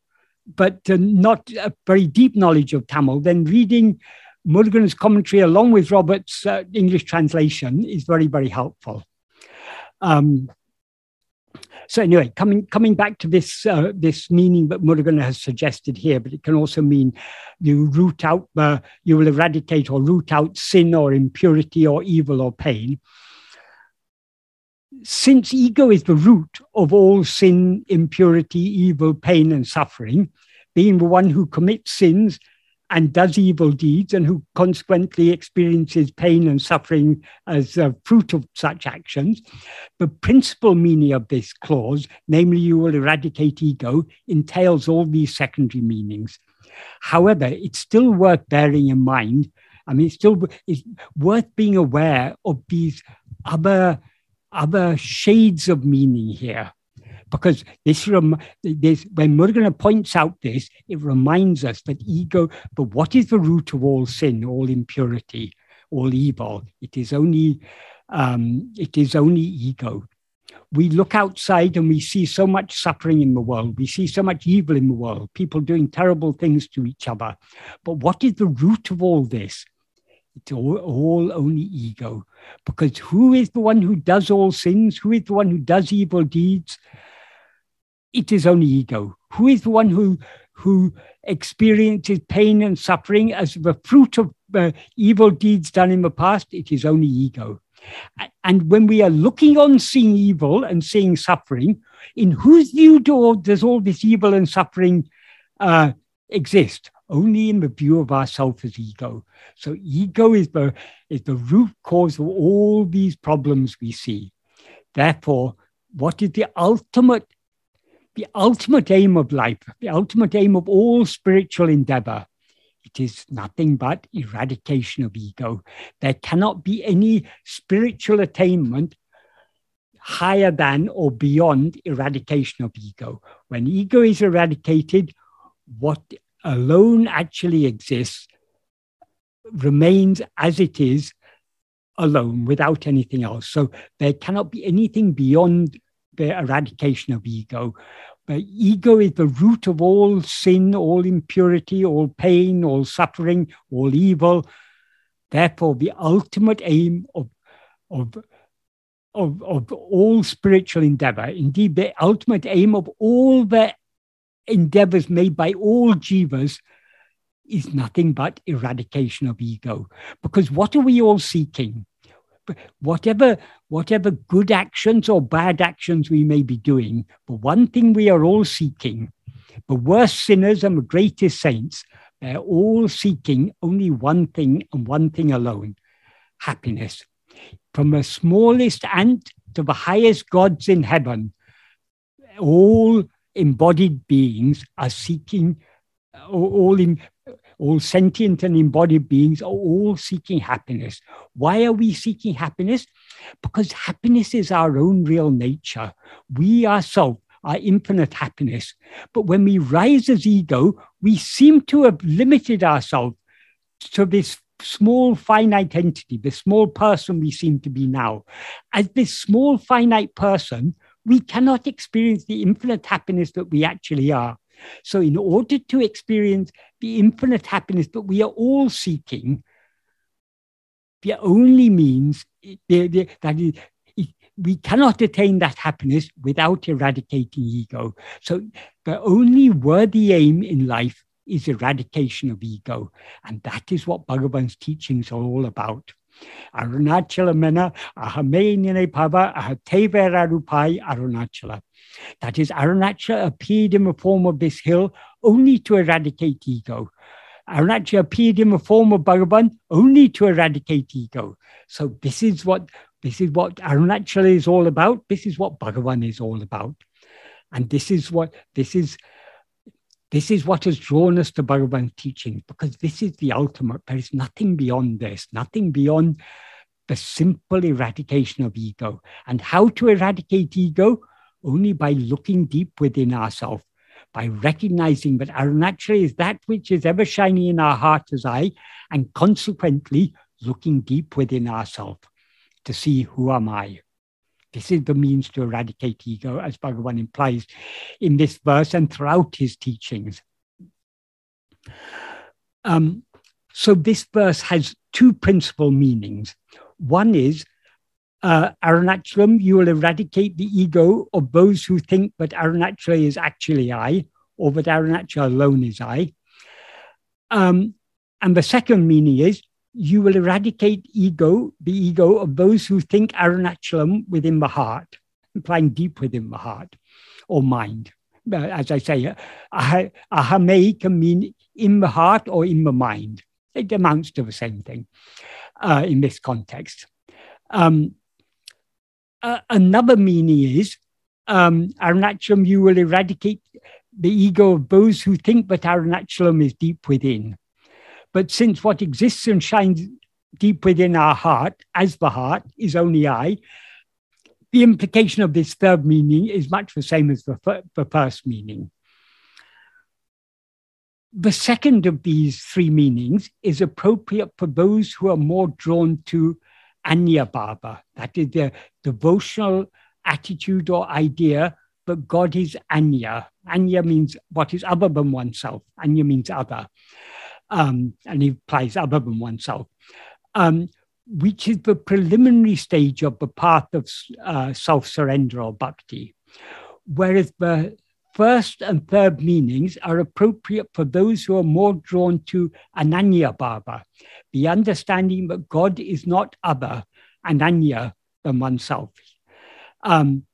but not a very deep knowledge of Tamil, then reading Murugan's commentary along with Robert's uh, English translation is very, very helpful. Um, so anyway, coming coming back to this uh, this meaning that Murugan has suggested here, but it can also mean you root out, uh, you will eradicate or root out sin or impurity or evil or pain. Since ego is the root of all sin, impurity, evil, pain, and suffering, being the one who commits sins and does evil deeds and who consequently experiences pain and suffering as a fruit of such actions. The principal meaning of this clause, namely, you will eradicate ego, entails all these secondary meanings. However, it's still worth bearing in mind. I mean, it's still it's worth being aware of these other, other shades of meaning here because this, rem- this when Murugan points out this, it reminds us that ego, but what is the root of all sin, all impurity? all evil. It is only um, it is only ego. We look outside and we see so much suffering in the world. We see so much evil in the world, people doing terrible things to each other. But what is the root of all this? It's all, all only ego. Because who is the one who does all sins? Who is the one who does evil deeds? It is only ego. Who is the one who, who experiences pain and suffering as the fruit of uh, evil deeds done in the past? It is only ego. And when we are looking on seeing evil and seeing suffering, in whose view do, does all this evil and suffering uh, exist? Only in the view of ourself as ego. So ego is the, is the root cause of all these problems we see. Therefore, what is the ultimate, the ultimate aim of life, the ultimate aim of all spiritual endeavor? It is nothing but eradication of ego. There cannot be any spiritual attainment higher than or beyond eradication of ego. When ego is eradicated, what alone actually exists remains as it is alone without anything else. So there cannot be anything beyond the eradication of ego. But ego is the root of all sin, all impurity, all pain, all suffering, all evil. Therefore, the ultimate aim of, of, of, of all spiritual endeavor, indeed, the ultimate aim of all the endeavors made by all jivas is nothing but eradication of ego. Because what are we all seeking? whatever whatever good actions or bad actions we may be doing, but one thing we are all seeking, the worst sinners and the greatest saints, they're all seeking only one thing and one thing alone happiness. From the smallest ant to the highest gods in heaven, all embodied beings are seeking, all in, all sentient and embodied beings are all seeking happiness. Why are we seeking happiness? Because happiness is our own real nature. We ourselves are infinite happiness. But when we rise as ego, we seem to have limited ourselves to this small finite entity, this small person we seem to be now. As this small finite person, we cannot experience the infinite happiness that we actually are. So, in order to experience the infinite happiness that we are all seeking, the only means that is, we cannot attain that happiness without eradicating ego. So, the only worthy aim in life is eradication of ego. And that is what Bhagavan's teachings are all about. Arunachala mena ahamene pava ahatevera rupai Arunachala. That is, Arunachala appeared in the form of this hill only to eradicate ego. Arunachala appeared in the form of Bhagavan only to eradicate ego. So this is what this is what Arunachala is all about. This is what Bhagavan is all about. And this is what this is this is what has drawn us to Bhagavan's teaching, because this is the ultimate. There is nothing beyond this, nothing beyond the simple eradication of ego. And how to eradicate ego? Only by looking deep within ourselves, by recognizing that Arunachala is that which is ever shining in our heart as I, and consequently looking deep within ourselves to see who am I? This is the means to eradicate ego, as Bhagavan implies in this verse and throughout his teachings. Um, so this verse has two principal meanings. One is uh, Arunachalam, you will eradicate the ego of those who think that Arunachala is actually I, or that Arunachala alone is I. Um, and the second meaning is you will eradicate ego, the ego of those who think Arunachalam within the heart, implying deep within the heart or mind. As I say, ahame can mean in the heart or in the mind. It amounts to the same thing uh, in this context. Um, uh, another meaning is um, Arunachalam, you will eradicate the ego of those who think that Arunachalam is deep within. But since what exists and shines deep within our heart, as the heart, is only I, the implication of this third meaning is much the same as the, the first meaning. The second of these three meanings is appropriate for those who are more drawn to Anya Bhava, that is the devotional attitude or idea but God is Anya. Anya means what is other than oneself. Anya means other. Um, and it implies other than oneself, um, which is the preliminary stage of the path of uh, self surrender or bhakti. Whereas the first and third meanings are appropriate for those who are more drawn to Ananya Bhava, the understanding that God is not other, Ananya, than oneself. Um,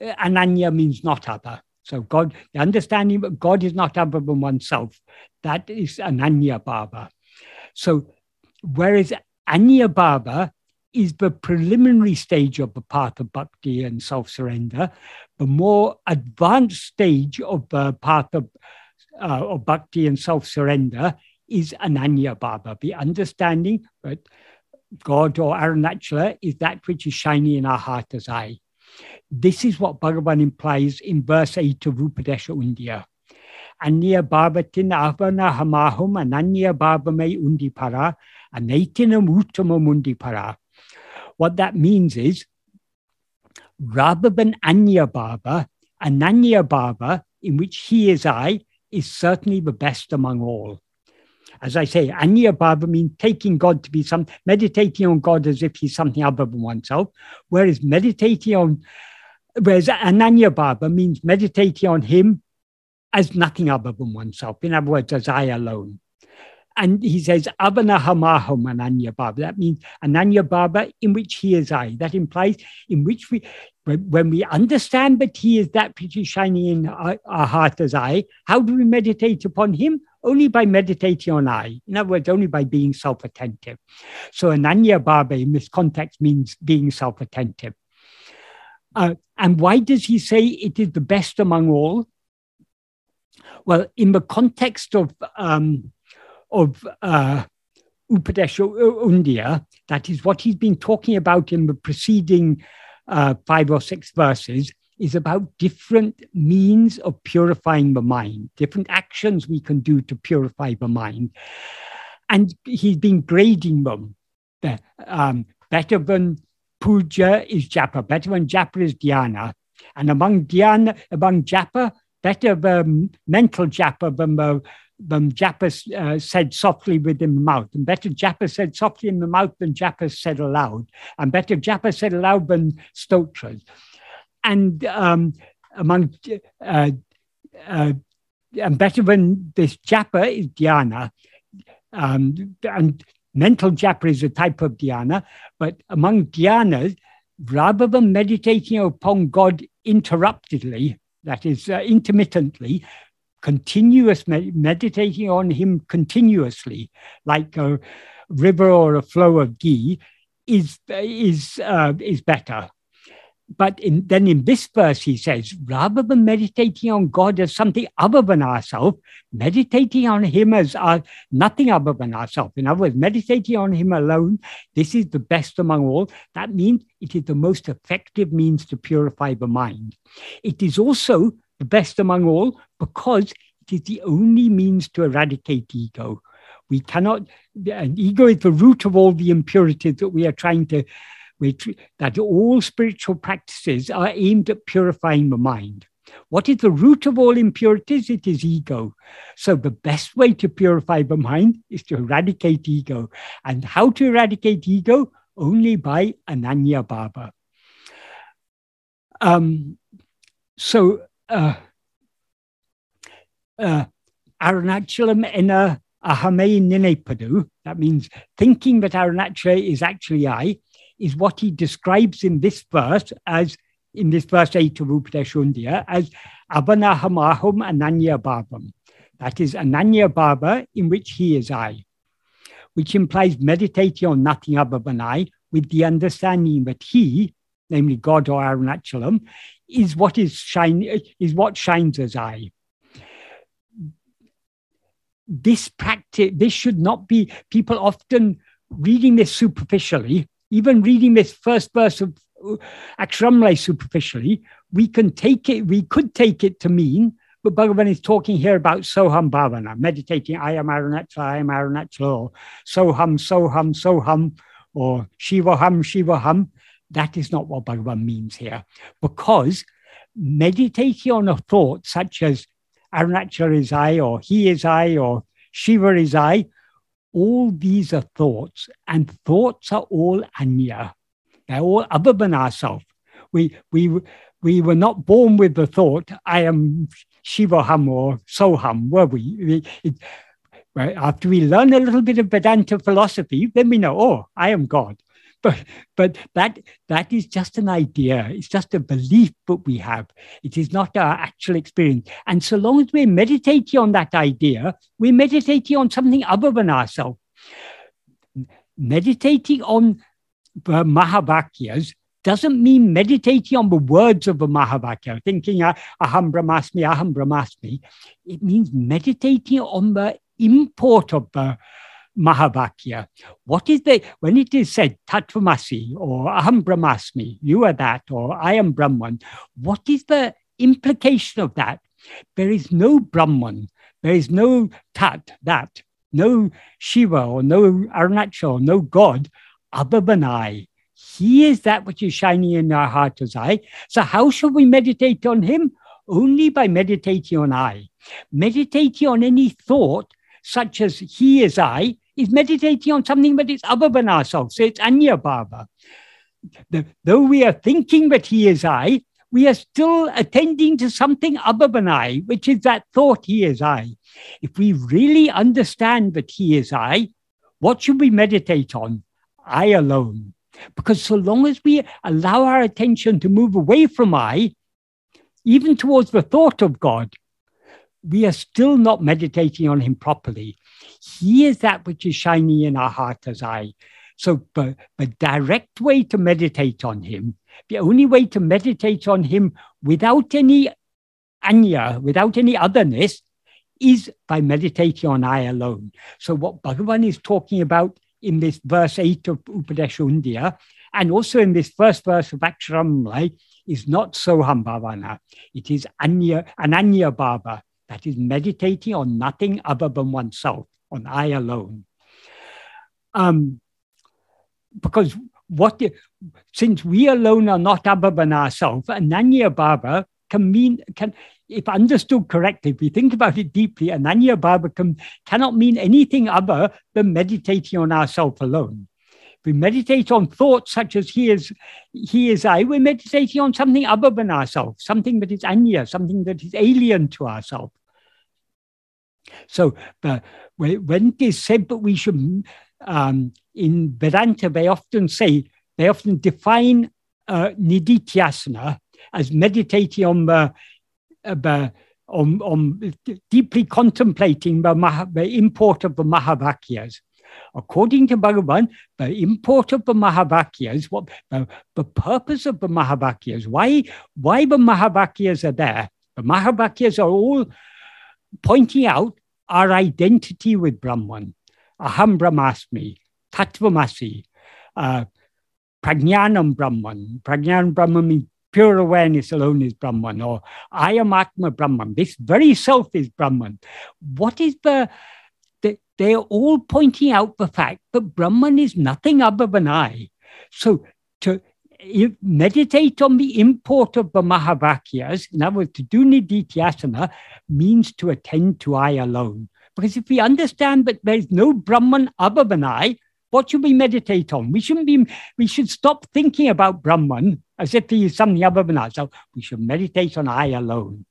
Ananya means not other. So God, the understanding that God is not other than oneself, that is Ananya Bhava. So whereas Anya Bhava is the preliminary stage of the path of bhakti and self-surrender, the more advanced stage of the path of, uh, of bhakti and self-surrender is Ananya Bhava, the understanding that God or Arunachala is that which is shining in our heart as I. This is what Bhagavan implies in verse 8 of Upadesha Undiyar. Anya bhavatin avana hamahum ananya bhavame undipara anaitinam uttamam undipara. What that means is, rather than Anya Bhava, Ananya Bhava, in which he is I, is certainly the best among all. As I say, Anya Bhava means taking God to be some, meditating on God as if he's something other than oneself, whereas meditating on Whereas Ananya Bhava means meditating on him as nothing other than oneself. In other words, as I alone. And he says, Avanahamaham Ananya Bhava. That means Ananya Bhava in which he is I. That implies in which we, when we understand that he is that which is shining in our, our heart as I, how do we meditate upon him? Only by meditating on I. In other words, only by being self attentive. So Ananya Bhava in this context means being self attentive. Uh, and why does he say it is the best among all? Well, in the context of um, of uh, Upadesha Undiyar, that is what he's been talking about in the preceding uh, five or six verses, is about different means of purifying the mind, different actions we can do to purify the mind. And he's been grading them. Um, better than puja is japa, better than japa is dhyana. And among dhyana, among japa, better the mental japa than the than japa uh, said softly within the mouth, and better japa said softly in the mouth than japa said aloud, and better japa said aloud than stotras. And um, among uh, uh, and better than this japa is dhyana, um, and mental japa is a type of dhyana, but among dhyanas, rather than meditating upon God interruptedly, that is, uh, intermittently, continuous med- meditating on Him continuously, like a river or a flow of ghee, is is uh, is better. But in, then in this verse, he says, rather than meditating on God as something other than ourselves, meditating on Him as our, nothing other than ourselves. In other words, meditating on Him alone, this is the best among all. That means it is the most effective means to purify the mind. It is also the best among all because it is the only means to eradicate ego. We cannot, and ego is the root of all the impurities that we are trying to which, that all spiritual practices are aimed at purifying the mind. What is the root of all impurities? It is ego. So the best way to purify the mind is to eradicate ego. And how to eradicate ego? Only by Ananya Bhava. Um, so uh, uh, Arunachalam ena ahame ninepadu, that means thinking that Arunachala is actually I, is what he describes in this verse as in this verse 8 of Upadesha Undiyar as Abanahamahum Ananya Bhavam. That is Ananya Bhava in which he is I, which implies meditating on nothing other than I with the understanding that he, namely God or Arunachalam, is what is shine is what shines as I. This practice, this should not be people often reading this superficially even reading this first verse of uh, Aksharamanamalai superficially, we can take it, we could take it to mean but Bhagavan is talking here about Soham Bhavana, meditating, I am Arunachal, I am Arunachal, or Soham, Soham, Soham, or Shivaham, Shivaham. That is not what Bhagavan means here, because meditating on a thought such as Arunachal is I, or He is I, or Shiva is I, all these are thoughts, and thoughts are all anya. They're all other than ourselves. We, we, we were not born with the thought, I am Shivaham or Soham, were we? It, after we learn a little bit of Vedanta philosophy, then we know, oh, I am God. But, but that, that is just an idea. It's just a belief that we have. It is not our actual experience. And so long as we're meditating on that idea, we're meditating on something other than ourselves. Meditating on the Mahavakyas doesn't mean meditating on the words of the Mahavakya, thinking uh, aham brahmasmi, aham brahmasmi. It means meditating on the import of the Mahavakya. What is the, when it is said Tatvamasi or Aham Brahmasmi, you are that, or I am Brahman, what is the implication of that? There is no Brahman, there is no Tat, that, no Shiva or no Arunachal, no God other than I. He is that which is shining in our heart as I. So, how shall we meditate on Him? Only by meditating on I. Meditating on any thought, such as He is I, is meditating on something that is other than ourselves. So, it's Anya. The, though we are thinking that He is I, we are still attending to something other than I, which is that thought He is I. If we really understand that He is I, what should we meditate on? I alone. Because so long as we allow our attention to move away from I, even towards the thought of God, we are still not meditating on Him properly. He is that which is shining in our heart as I. So, the, the direct way to meditate on Him, the only way to meditate on Him without any anya, without any otherness, is by meditating on I alone. So, what Bhagavan is talking about in this verse 8 of Upadesha and also in this first verse of Aksharamanamalai, is not Soham Bhavana. It is Anya, Ananya Bhava, that is meditating on nothing other than oneself, on I alone. Um, because what since we alone are not other than ourselves, Ananya Bhava can mean can if understood correctly, if we think about it deeply, Ananya Bhava can, cannot mean anything other than meditating on ourselves alone. If we meditate on thoughts such as he is, he is I, we're meditating on something other than ourselves, something that is anya, something that is alien to ourselves. So uh, when is said that we should, um, in Vedanta, they often say, they often define uh, nididhyasana as meditating on the uh, on, on deeply contemplating the, the import of the Mahavakyas. According to Bhagavan, the import of the Mahavakyas, what the, the purpose of the Mahavakyas, why, why the Mahavakyas are there. The Mahavakyas are all pointing out our identity with Brahman. Aham Brahmasmi, Tattvamasi, uh, Prajnanam Brahman. Prajnanam Brahman means pure awareness alone is Brahman, or Ayam Atma Brahman. This very self is Brahman. What is the, the they're all pointing out the fact that Brahman is nothing other than I. So to meditate on the import of the Mahavakyas, in other words, to do Nididhyasana means to attend to I alone. Because if we understand that there is no Brahman other than I, what should we meditate on? We shouldn't be, we should stop thinking about Brahman as if he is something other than us. So we should meditate on I alone.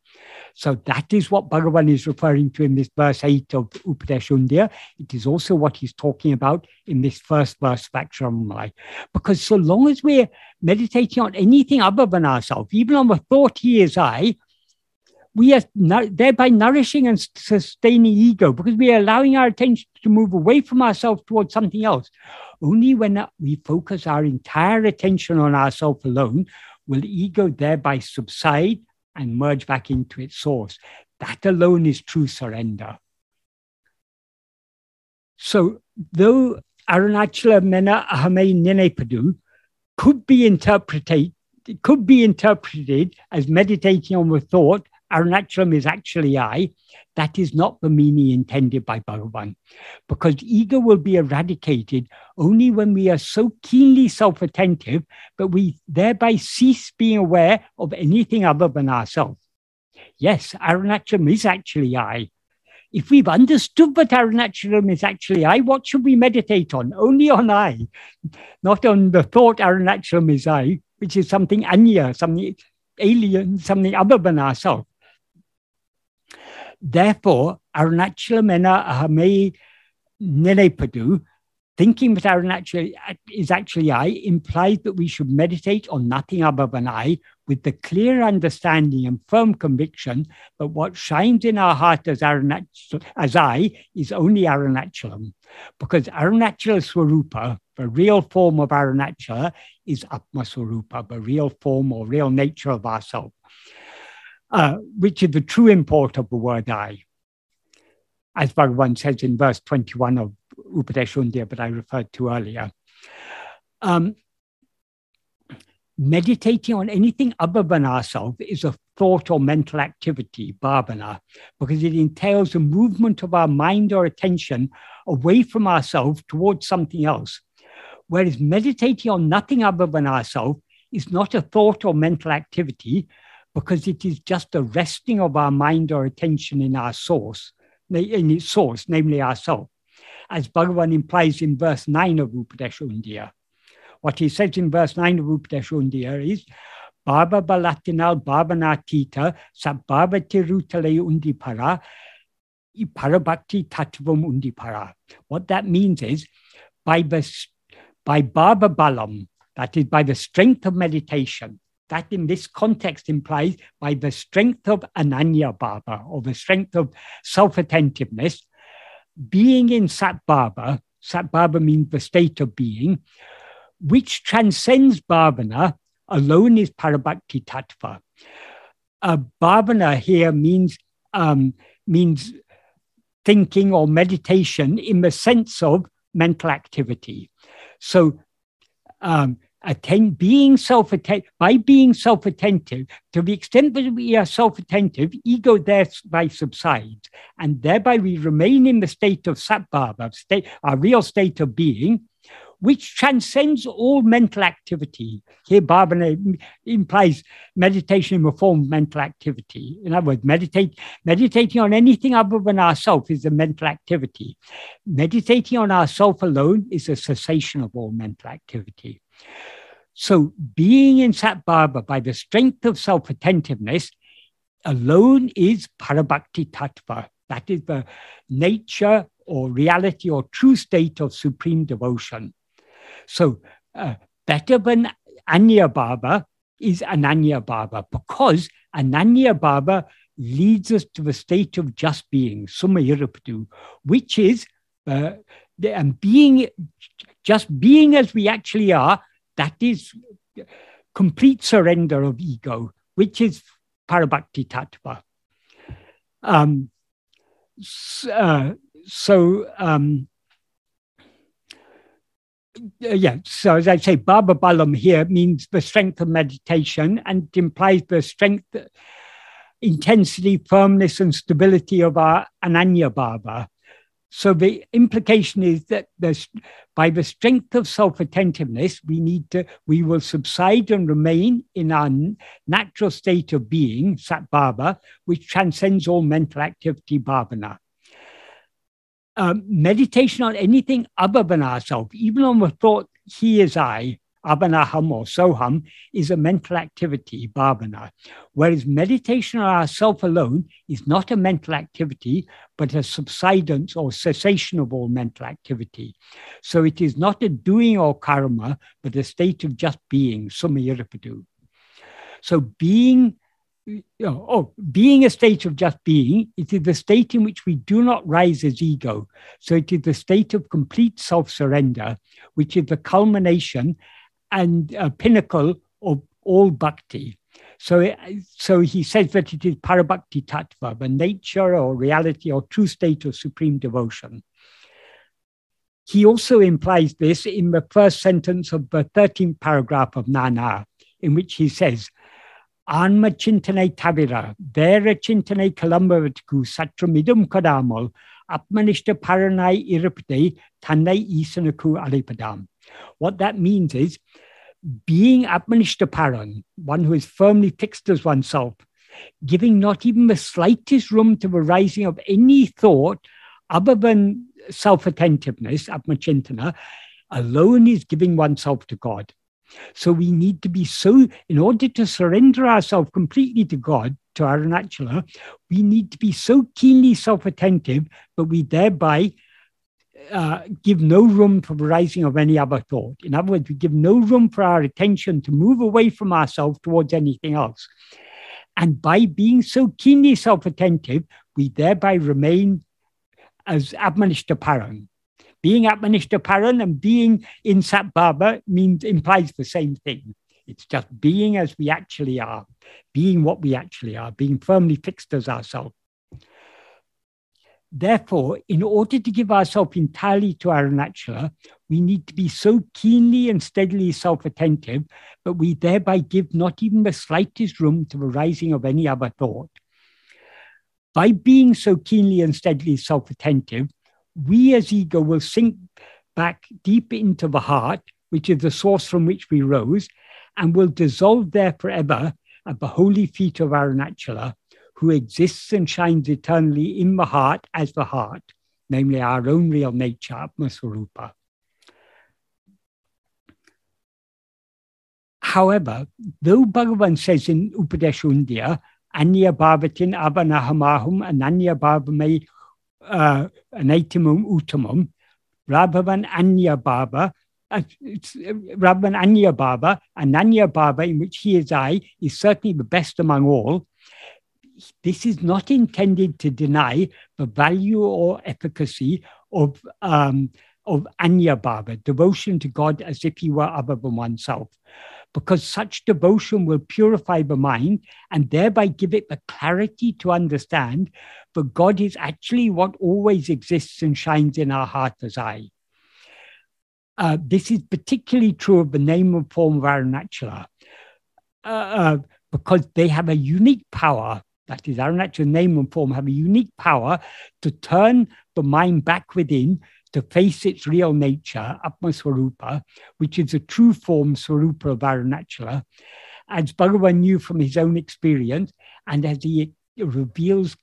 So that is what Bhagavan is referring to in this verse 8 of Upadesha It is also what he's talking about in this first verse of Aksharamanamalai. Because so long as we're meditating on anything other than ourselves, even on the thought he is I, we are thereby nourishing and sustaining ego because we are allowing our attention to move away from ourselves towards something else. Only when we focus our entire attention on ourselves alone will ego thereby subside and merge back into its source. That alone is true surrender. So, though Arunachala Mena Ahame Ninepadu could be interpreted, could be interpreted as meditating on the thought Arunachalam is actually I, that is not the meaning intended by Bhagavan. Because ego will be eradicated only when we are so keenly self attentive that we thereby cease being aware of anything other than ourselves. Yes, Arunachalam is actually I. If we've understood that Arunachalam is actually I, what should we meditate on? Only on I, not on the thought Arunachalam is I, which is something anya, something alien, something other than ourselves. Therefore, Arunachalamena Ahame Nenepadu, thinking that Arunachala is actually I, implies that we should meditate on nothing other than I, with the clear understanding and firm conviction that what shines in our heart as, as I is only Arunachalam. Because Arunachala Swarupa, the real form of Arunachala, is Atma Swarupa, the real form or real nature of ourself uh, which is the true import of the word I. As Bhagavan says in verse 21 of Upadesha Undiyar but I referred to earlier. Um, meditating on anything other than ourselves is a thought or mental activity, bhavana, because it entails a movement of our mind or attention away from ourselves towards something else. Whereas meditating on nothing other than ourselves is not a thought or mental activity, because it is just a resting of our mind or attention in our source, in its source, namely ourself, as Bhagavan implies in verse 9 of Upadesha Undiyar. What he says in verse 9 of Upadesha Undiyar is, Baba Balatinal Bhavanatita Undipara I Parabhakti Tattvam Undipara. What that means is, by, by Bhava Balam, that is by the strength of meditation, that in this context implies by the strength of ananya bhava, or the strength of self-attentiveness, being in sat bhava, sat bhava means the state of being, which transcends bhavana, alone is parabhakti tattva. Uh, bhavana here means um, means thinking or meditation in the sense of mental activity. So um, attend, being self-attentive, by being self-attentive, to the extent that we are self-attentive, ego thereby subsides, and thereby we remain in the state of sattva, state, our real state of being, which transcends all mental activity. Here, bhavana implies meditation in the form of mental activity. In other words, meditate, meditating on anything other than ourself is a mental activity. Meditating on ourself alone is a cessation of all mental activity. So, being in Satbhava by the strength of self attentiveness alone is Parabhakti Tattva. That is the nature or reality or true state of supreme devotion. So, uh, better than Anya Bhava is Ananya Bhava because Ananya Bhava leads us to the state of just being, Summa which is uh, the, and being just being as we actually are that is complete surrender of ego, which is Parabhakti Tattva. Um, uh, so, um, yeah, so as I say, Bhava Balam here means the strength of meditation and implies the strength, intensity, firmness, and stability of our Ananya Bhava. So the implication is that by the strength of self-attentiveness, we need to, we will subside and remain in our natural state of being, sat which transcends all mental activity, bhavana. Um, meditation on anything other than ourselves, even on the thought, he is I, Abanaham or Soham is a mental activity, bhavana, whereas meditation on ourself alone is not a mental activity, but a subsidence or cessation of all mental activity. So it is not a doing or karma, but a state of just being, sumayirapadu. So being you know, oh, being a state of just being, it is the state in which we do not rise as ego. So it is the state of complete self surrender, which is the culmination and a pinnacle of all bhakti. So, so he says that it is parabhakti tattva, the nature or reality or true state of supreme devotion. He also implies this in the first sentence of the 13th paragraph of Nana, in which he says, Anma Chintane Tavira, Vera Chintane Kalambavatiku Satramidum Kadamol, Atmanishta Paranai Iripade, Tanai Isanaku Alipadam. What that means is being Atmanishta Paran, one who is firmly fixed as oneself, giving not even the slightest room to the rising of any thought other than self attentiveness, Atmachintana, alone is giving oneself to God. So we need to be so, in order to surrender ourselves completely to God, to Arunachala, we need to be so keenly self attentive, but we thereby uh, give no room for the rising of any other thought. In other words, we give no room for our attention to move away from ourselves towards anything else. And by being so keenly self attentive, we thereby remain as Atmanishta Paran. Being Atmanishta Paran and being in Sat Bhava means implies the same thing. It's just being as we actually are, being what we actually are, being firmly fixed as ourselves. Therefore, in order to give ourselves entirely to Arunachala, we need to be so keenly and steadily self attentive that we thereby give not even the slightest room to the rising of any other thought. By being so keenly and steadily self attentive, we as ego will sink back deep into the heart, which is the source from which we rose, and will dissolve there forever at the holy feet of Arunachala, who exists and shines eternally in the heart as the heart, namely our own real nature, Atmaswarupa. However, though Bhagavan says in Upadesha Undiyar, Anya Bhavatin Abanahamahum Ananya Bhavame uh, Anaitimum Utamum, Rabhavan Anya Baba, uh, Rabban Anya Baba, Ananya Bhava, in which he is I, is certainly the best among all, this is not intended to deny the value or efficacy of, um, of Anya Bhava, devotion to God as if he were other than oneself, because such devotion will purify the mind and thereby give it the clarity to understand that God is actually what always exists and shines in our heart as I. Uh, this is particularly true of the name and form of Arunachala, uh, uh, because they have a unique power that is, natural name and form have a unique power to turn the mind back within to face its real nature, Atmaswarupa, which is the true form Swarupa of Arunachala, as Bhagavan knew from his own experience, and as he reveals,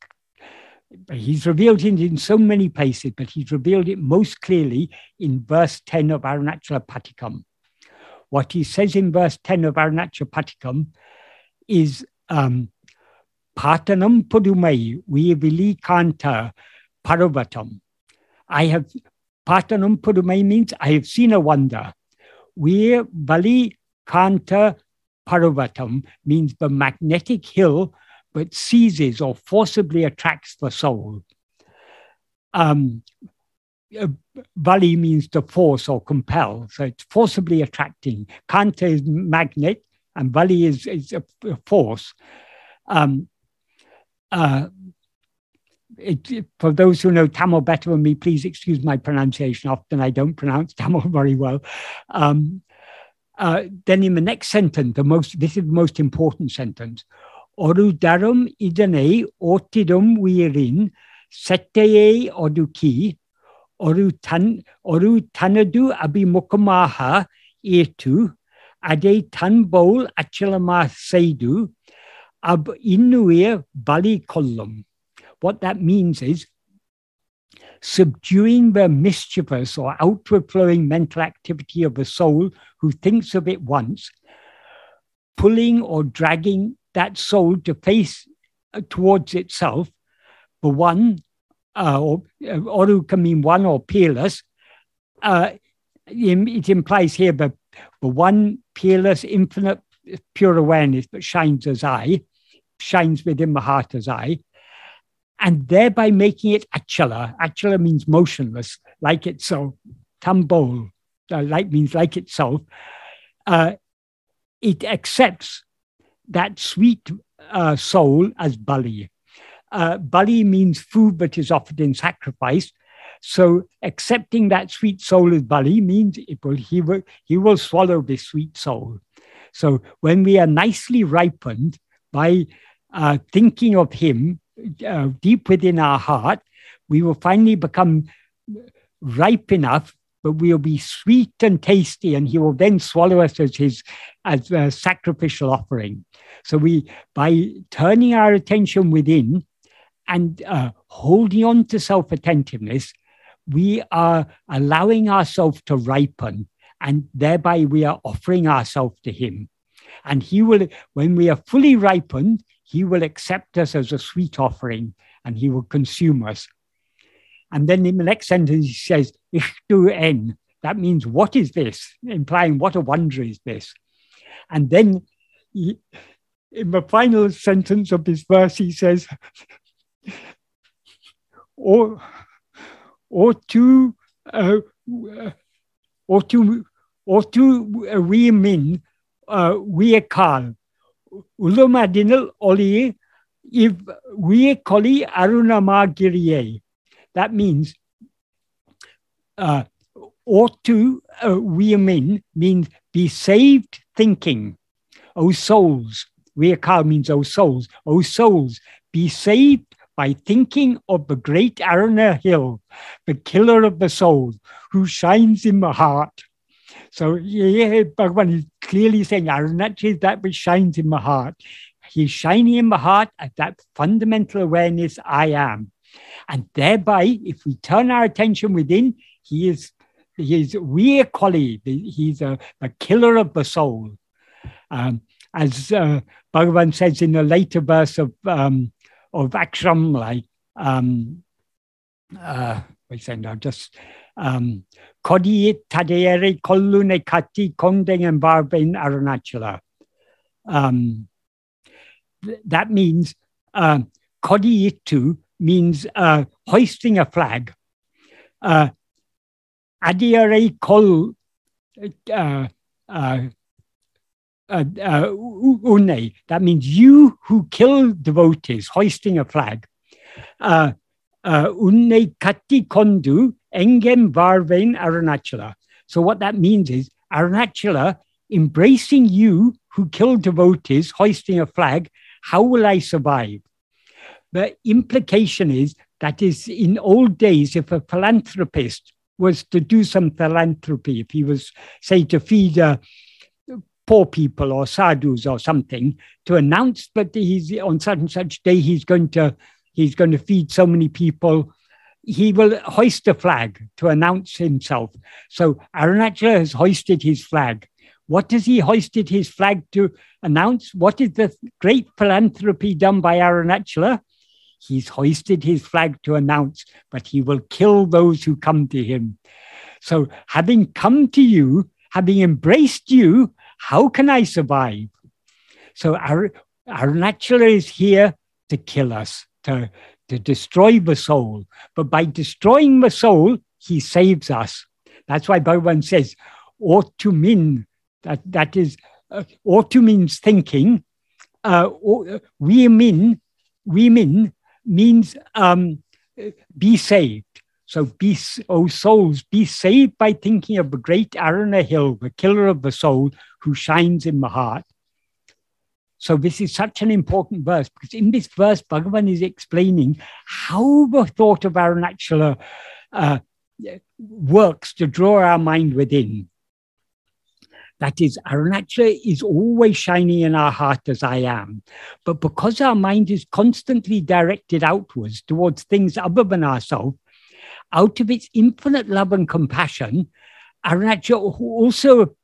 he's revealed it in so many places, but he's revealed it most clearly in verse 10 of Arunachala Patikam. What he says in verse 10 of Arunachala Patikam is um, Patanam Pudumai, we Vilikanta Paravatam. I have, Patanam Pudumai means I have seen a wonder. We Bali Kanta Paravatam means the magnetic hill but seizes or forcibly attracts the soul. Um, Bali uh, means to force or compel, so it's forcibly attracting. Kanta is magnet, and Bali is, is a force. Um, uh, it, for those who know Tamil better than me, please excuse my pronunciation. Often I don't pronounce Tamil very well. Um, uh, then in the next sentence, the most this is the most important sentence. Orudarum idane otidum virin seteye oduki oru tan oru tanadu abimukamaha etu ade tan bowl achalama seidu ab inuir bali kollum. What that means is subduing the mischievous or outward flowing mental activity of the soul who thinks of it once, pulling or dragging that soul to face uh, towards itself, the one, uh, or, uh, or who can mean one or peerless, uh, it implies here the, the one peerless, infinite, pure awareness that shines as I, shines within the heart as I, and thereby making it achala. Achala means motionless, like itself. Tambol, uh, means like itself. Uh, it accepts that sweet uh, soul as bali. Uh, bali means food that is offered in sacrifice. So accepting that sweet soul as bali means it will, he, will, he will swallow this sweet soul. So when we are nicely ripened, by uh, thinking of him uh, deep within our heart, we will finally become ripe enough, but we'll be sweet and tasty, and he will then swallow us as his as a sacrificial offering. So we, by turning our attention within and uh, holding on to self-attentiveness, we are allowing ourselves to ripen, and thereby we are offering ourselves to Him. And He will, when we are fully ripened, He will accept us as a sweet offering, and He will consume us. And then in the next sentence, He says, "Ishtu en." That means, what is this? Implying, what a wonder is this? And then he, in the final sentence of this verse, he says, or, or to, uh, or to, or to we min, uh, we call, ulumadinal oli, if we koli arunamagiriye. That means, uh, or to uh, we min means be saved thinking. O souls, Reakal means O souls, O souls, be saved by thinking of the great Aruna Hill, the killer of the soul, who shines in the heart. So yeah, Bhagavan is clearly saying Arunacha is that which shines in my heart. He's shining in my heart at that fundamental awareness I am. And thereby, if we turn our attention within, he is he is Weakali, he's a, a killer of the soul. Um, as uh, Bhagavan says in the later verse of um, of Akshram, like um, uh, wait a I'll just um, Kodi tadere kollune kati kondeng barben arunachala. Um, that means uh, Kodi itu means uh, hoisting a flag. Uh, kol uh, uh, uh, uh, une. That means you who kill devotees, hoisting a flag. Une kati kondu engem varvain arunachala. So what that means is Arunachala embracing you who killed devotees, hoisting a flag. How will I survive? The implication is that is in old days, if a philanthropist was to do some philanthropy, if he was, say, to feed a poor people or sadhus or something to announce that he's on such and such day he's going to he's going to feed so many people he will hoist a flag to announce himself. So arunachala has hoisted his flag. What has he hoisted his flag to announce? What is the great philanthropy done by arunachala he's hoisted his flag to announce but he will kill those who come to him. So having come to you having embraced you how can I survive? So our, Arunachala is here to kill us, to, to destroy the soul. But by destroying the soul, he saves us. That's why Bhagavan says, to mean, that, that is, uh, to means thinking. Uh, we mean, we mean means um, be saved. So be, O souls, be saved by thinking of the great Aruna Hill, the killer of the soul, who shines in the heart. So this is such an important verse because in this verse, Bhagavan is explaining how the thought of Arunachala uh, works to draw our mind within. That is, Arunachala is always shining in our heart as I am. But because our mind is constantly directed outwards towards things other than ourselves, out of its infinite love and compassion, Arunachala also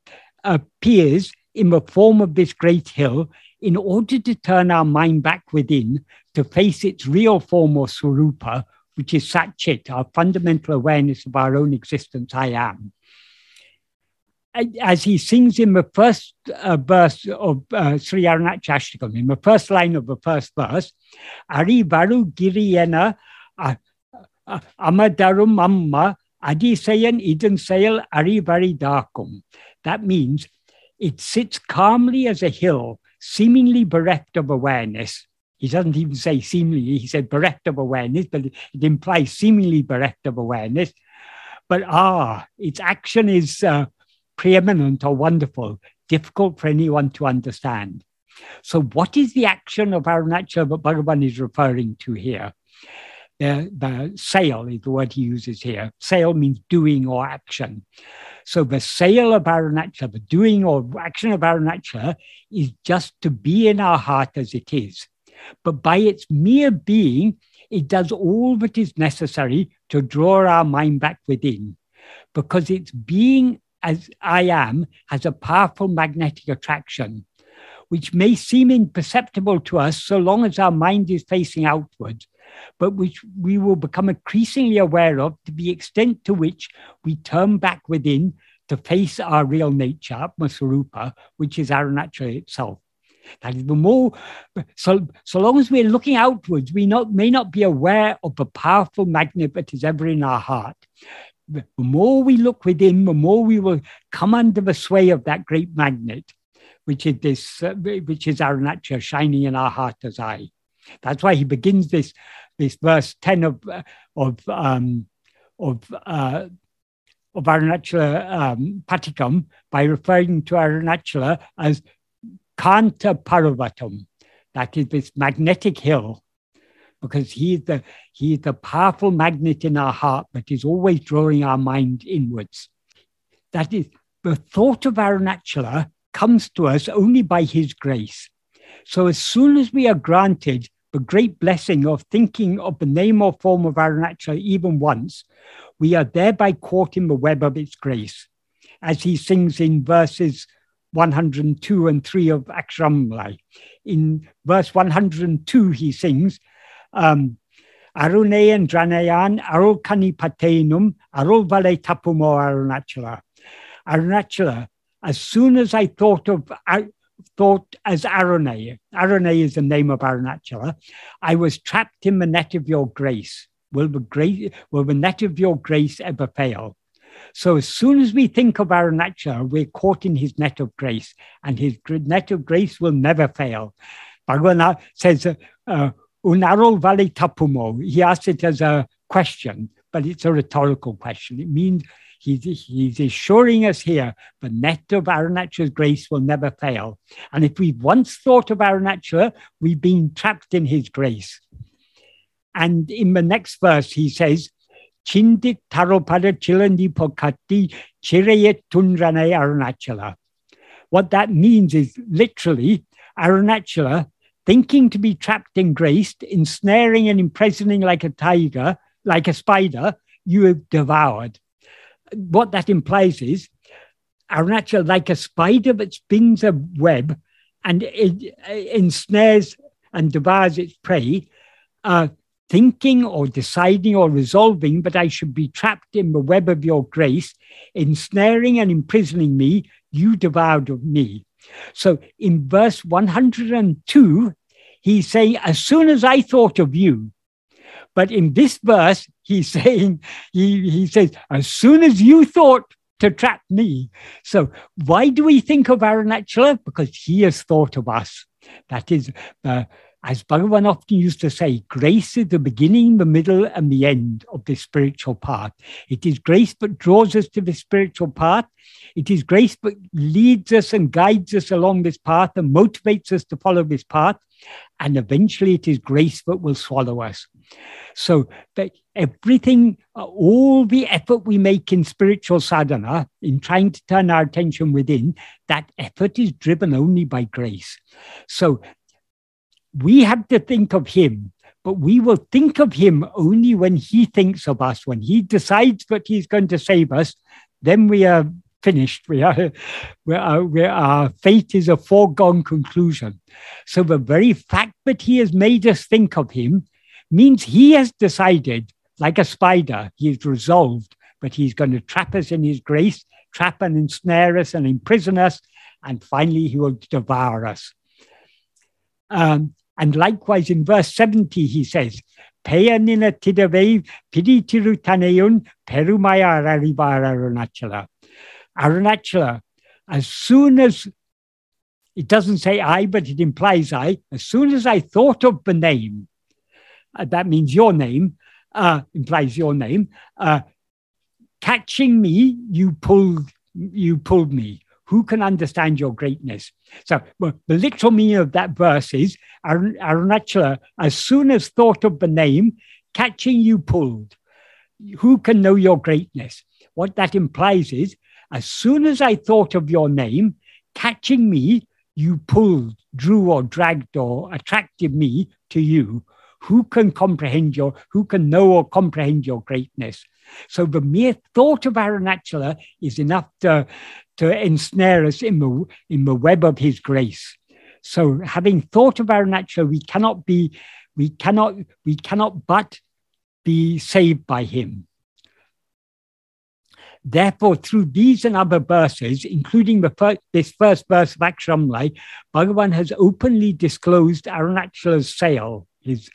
appears in the form of this great hill in order to turn our mind back within to face its real form or swarupa, which is Satchit, our fundamental awareness of our own existence, I am. As he sings in the first uh, verse of uh, Sri Arunachashtakam, in the first line of the first verse, Ari Varu Giriyena Amadarum Amma Adisayan Idun Sayal Ari Vari. That means it sits calmly as a hill, seemingly bereft of awareness. He doesn't even say seemingly, he said bereft of awareness, but it implies seemingly bereft of awareness. But ah, its action is uh, preeminent or wonderful, difficult for anyone to understand. So, what is the action of Arunachala that Bhagavan is referring to here? The, the sail is the word he uses here. Sail means doing or action. So the sale of Arunachala, the doing or action of Arunachala, is just to be in our heart as it is. But by its mere being, it does all that is necessary to draw our mind back within, because its being as I am has a powerful magnetic attraction, which may seem imperceptible to us so long as our mind is facing outwards, but which we will become increasingly aware of to the extent to which we turn back within to face our real nature, Atmaswarupa, which is Arunachala itself. That is the more, so, so long as we're looking outwards, we not, may not be aware of the powerful magnet that is ever in our heart. The more we look within, the more we will come under the sway of that great magnet, which is this, uh, which is Arunachala shining in our heart as I. That's why he begins this, this verse 10 of, of, um, of uh, of Arunachala um, Patikam by referring to Arunachala as Kanta Paravatam. That is this magnetic hill, because he is the he is the powerful magnet in our heart that is always drawing our mind inwards. That is the thought of Arunachala comes to us only by his grace. So as soon as we are granted the great blessing of thinking of the name or form of Arunachala even once, we are thereby caught in the web of its grace. As he sings in verses 102 and 3 of Aksharamala. In verse 102, he sings, um, Arunayan Dranayan Arulkani Patenum Arulvale Tapumo Arunachala. Arunachala, as soon as I thought of thought as Arunay, Arunay is the name of Arunachala, I was trapped in the net of your grace. Will the, grace, will the net of your grace ever fail? So as soon as we think of Arunachala, we're caught in his net of grace, and his net of grace will never fail. Bhagavan says, uh, Unarol Valley Tapumo. He asks it as a question, but it's a rhetorical question. It means he's, he's assuring us here the net of Arunachala's grace will never fail. And if we've once thought of Arunachala, we've been trapped in his grace. And in the next verse, he says, Chindit taropada chilandi pokati chirayet arunachala. What that means is literally Arunachala, thinking to be trapped in grace, ensnaring and imprisoning like a tiger, like a spider, you have devoured. What that implies is Arunachala, like a spider that spins a web and it, ensnares and devours its prey, uh, thinking or deciding or resolving that I should be trapped in the web of your grace, ensnaring and imprisoning me, you devoured of me. So in verse 102, he's saying, as soon as I thought of you, but in this verse, he's saying, he, he says, as soon as you thought to trap me. So why do we think of Arunachala? Because he has thought of us. That is, uh, as Bhagavan often used to say, grace is the beginning, the middle, and the end of the spiritual path. It is grace that draws us to the spiritual path. It is grace that leads us and guides us along this path and motivates us to follow this path. And eventually, it is grace that will swallow us. So that everything, uh, all the effort we make in spiritual sadhana, in trying to turn our attention within, that effort is driven only by grace. So we have to think of him, but we will think of him only when he thinks of us, when he decides that he's going to save us, then we are finished. We are, we are, we are, our fate is a foregone conclusion. So the very fact that he has made us think of him means he has decided, like a spider, he is resolved, but he's going to trap us in his grace, trap and ensnare us and imprison us, and finally he will devour us. Um, and likewise in verse 70, he says, Peyanina tidave piditiru taneun perumaya araribara arunachala. Arunachala, as soon as it doesn't say I, but it implies I, as soon as I thought of the name, uh, that means your name, uh, implies your name, uh, catching me, you pulled, you pulled me. who can understand your greatness? So well, the literal meaning of that verse is Arunachala, as soon as thought of the name, catching you pulled. Who can know your greatness? What that implies is, as soon as I thought of your name, catching me, you pulled, drew, or dragged, or attracted me to you. Who can comprehend your, who can know or comprehend your greatness? So the mere thought of Arunachala is enough to, to ensnare us in the, in the web of his grace. So having thought of Arunachala, we cannot be, we cannot, we cannot but be saved by him. Therefore, through these and other verses, including the first, this first verse of Aksharamlai, Bhagavan has openly disclosed Arunachala's sale, his,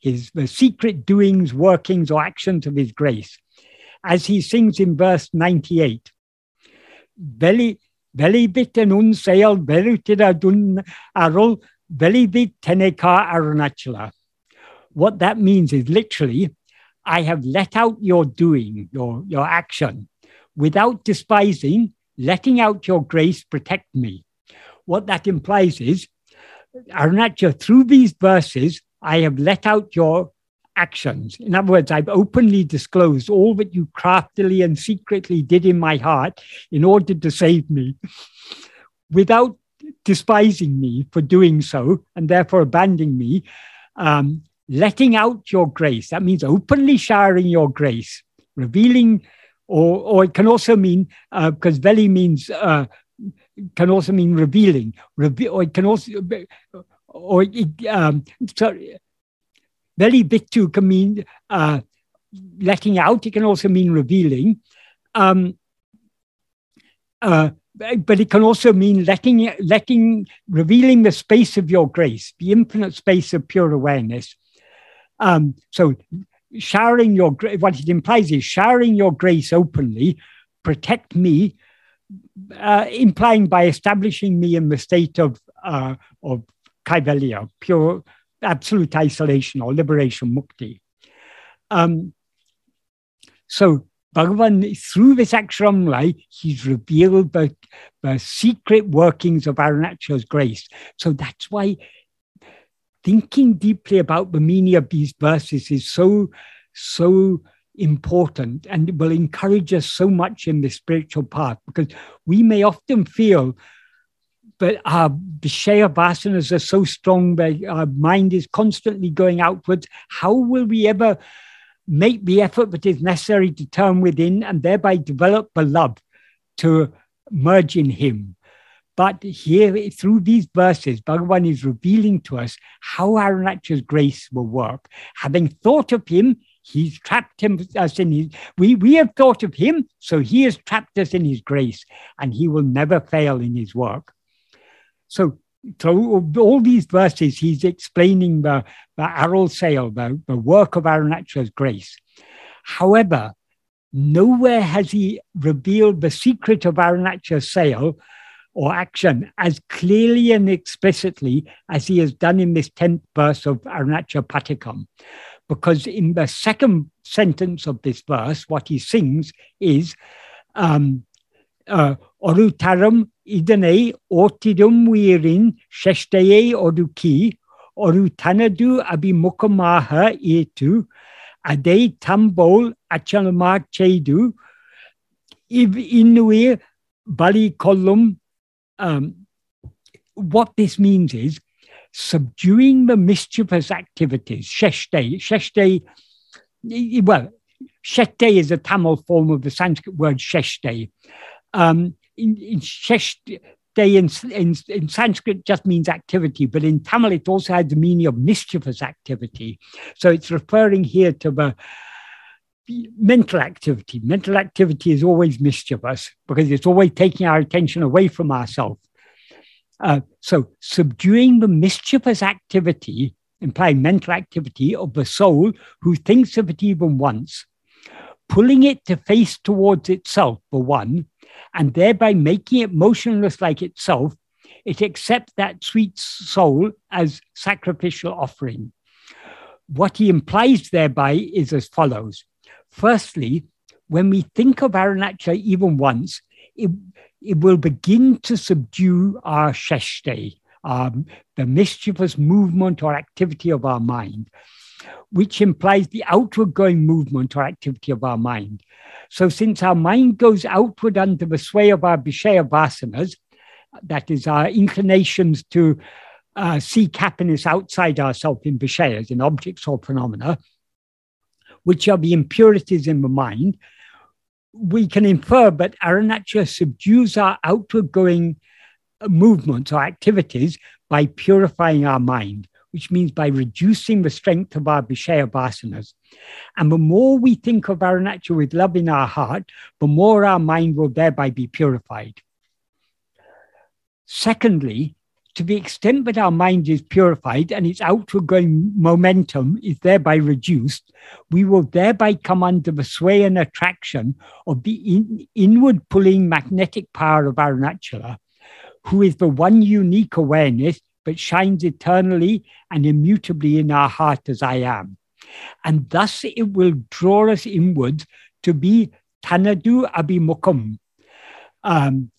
his the secret doings, workings, or actions of his grace. As he sings in verse 98, Veli, veli bit un sale, velutida dun arul, veli bit teneka arunachala. What that means is literally, I have let out your doing, your, your action without despising, letting out your grace protect me. What that implies is, Arunachala, through these verses, I have let out your actions. In other words, I've openly disclosed all that you craftily and secretly did in my heart in order to save me, without despising me for doing so and therefore abandoning me, um, letting out your grace. That means openly showering your grace, revealing or or it can also mean uh, because veli means uh, can also mean revealing, Reve- or it can also or um, sorry, veli bittu can mean uh, letting out. It can also mean revealing. Um, uh, but it can also mean letting, letting, revealing the space of your grace, the infinite space of pure awareness. Um, so showering your what it implies is showering your grace openly, protect me, uh, implying by establishing me in the state of uh, of kaivalya, pure absolute isolation or liberation, mukti. Um, so Bhagavan, through this Aksharamlai, he's revealed the, the secret workings of Arunachala's grace. So that's why thinking deeply about the meaning of these verses is so, so important and will encourage us so much in the spiritual path because we may often feel that our Vishaya vasanas are so strong our mind is constantly going outwards. How will we ever make the effort that is necessary to turn within and thereby develop the love to merge in Him? But here, through these verses, Bhagavan is revealing to us how Arunachala's grace will work. Having thought of him, he's trapped him, us in his, we, we have thought of him, so he has trapped us in his grace, and he will never fail in his work. So, through all these verses, he's explaining the, the Aral sale, the, the work of Arunachala's grace. However, nowhere has he revealed the secret of Arunachala's sale or action as clearly and explicitly as he has done in this 10th verse of Arunachala Patikam. Because in the second sentence of this verse, what he sings is um, uh, Orutaram idane otidum virin sheshteye oduki orutanadu abimukamaha etu ade tambol achalama chedu iv inuir bali kolum um, what this means is subduing the mischievous activities. Sheshte, sheshte, well, sheshte is a Tamil form of the Sanskrit word sheshte. Um, in, in sheshte, in, in, in, Sanskrit just means activity, but in Tamil it also has the meaning of mischievous activity. So it's referring here to the mental activity. Mental activity is always mischievous because it's always taking our attention away from ourselves. Uh, so, subduing the mischievous activity, implying mental activity of the soul who thinks of it even once, pulling it to face towards itself, for one, and thereby making it motionless like itself, it accepts that sweet soul as sacrificial offering. What he implies thereby is as follows Firstly, when we think of Arunachala even once, it, it will begin to subdue our sheshte, um, the mischievous movement or activity of our mind, which implies the outward going movement or activity of our mind. So, since our mind goes outward under the sway of our Vishaya vasanas, that is, our inclinations to uh, seek happiness outside ourselves in Vishayas, in objects or phenomena, which are the impurities in the mind, we can infer that Arunachala subdues our outward going movements or activities by purifying our mind, which means by reducing the strength of our Vishaya vasanas. And the more we think of Arunachala with love in our heart, the more our mind will thereby be purified. Secondly, to the extent that our mind is purified and its outward going momentum is thereby reduced, we will thereby come under the sway and attraction of the in, inward pulling magnetic power of Arunachala, who is the one unique awareness that shines eternally and immutably in our heart as I am. And thus it will draw us inwards to be Tanadu Abhimukham, um,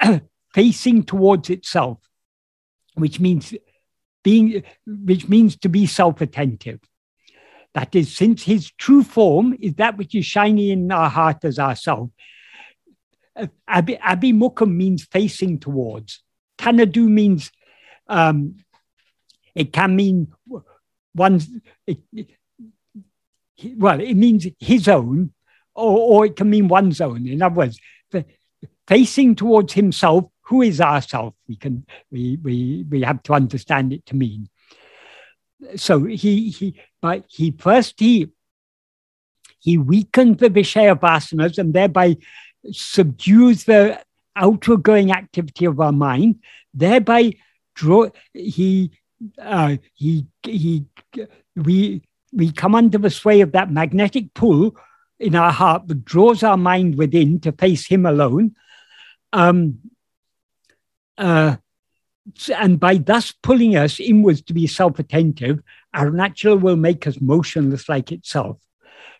facing towards itself which means being which means to be self-attentive. That is, since his true form is that which is shiny in our heart as ourself. Abhi, Abhimukham means facing towards. Tanadu means um, it can mean it, well, it means his own, or, or it can mean one's own. In other words, facing towards himself who is ourself? We can we we we have to understand it to mean. So he he but he first he he weakens the Vishaya vasanas and thereby subdues the outward going activity of our mind, thereby draw he uh, he he we we come under the sway of that magnetic pull in our heart that draws our mind within to face him alone. Um, uh, and by thus pulling us inwards to be self attentive, our natural will make us motionless like itself,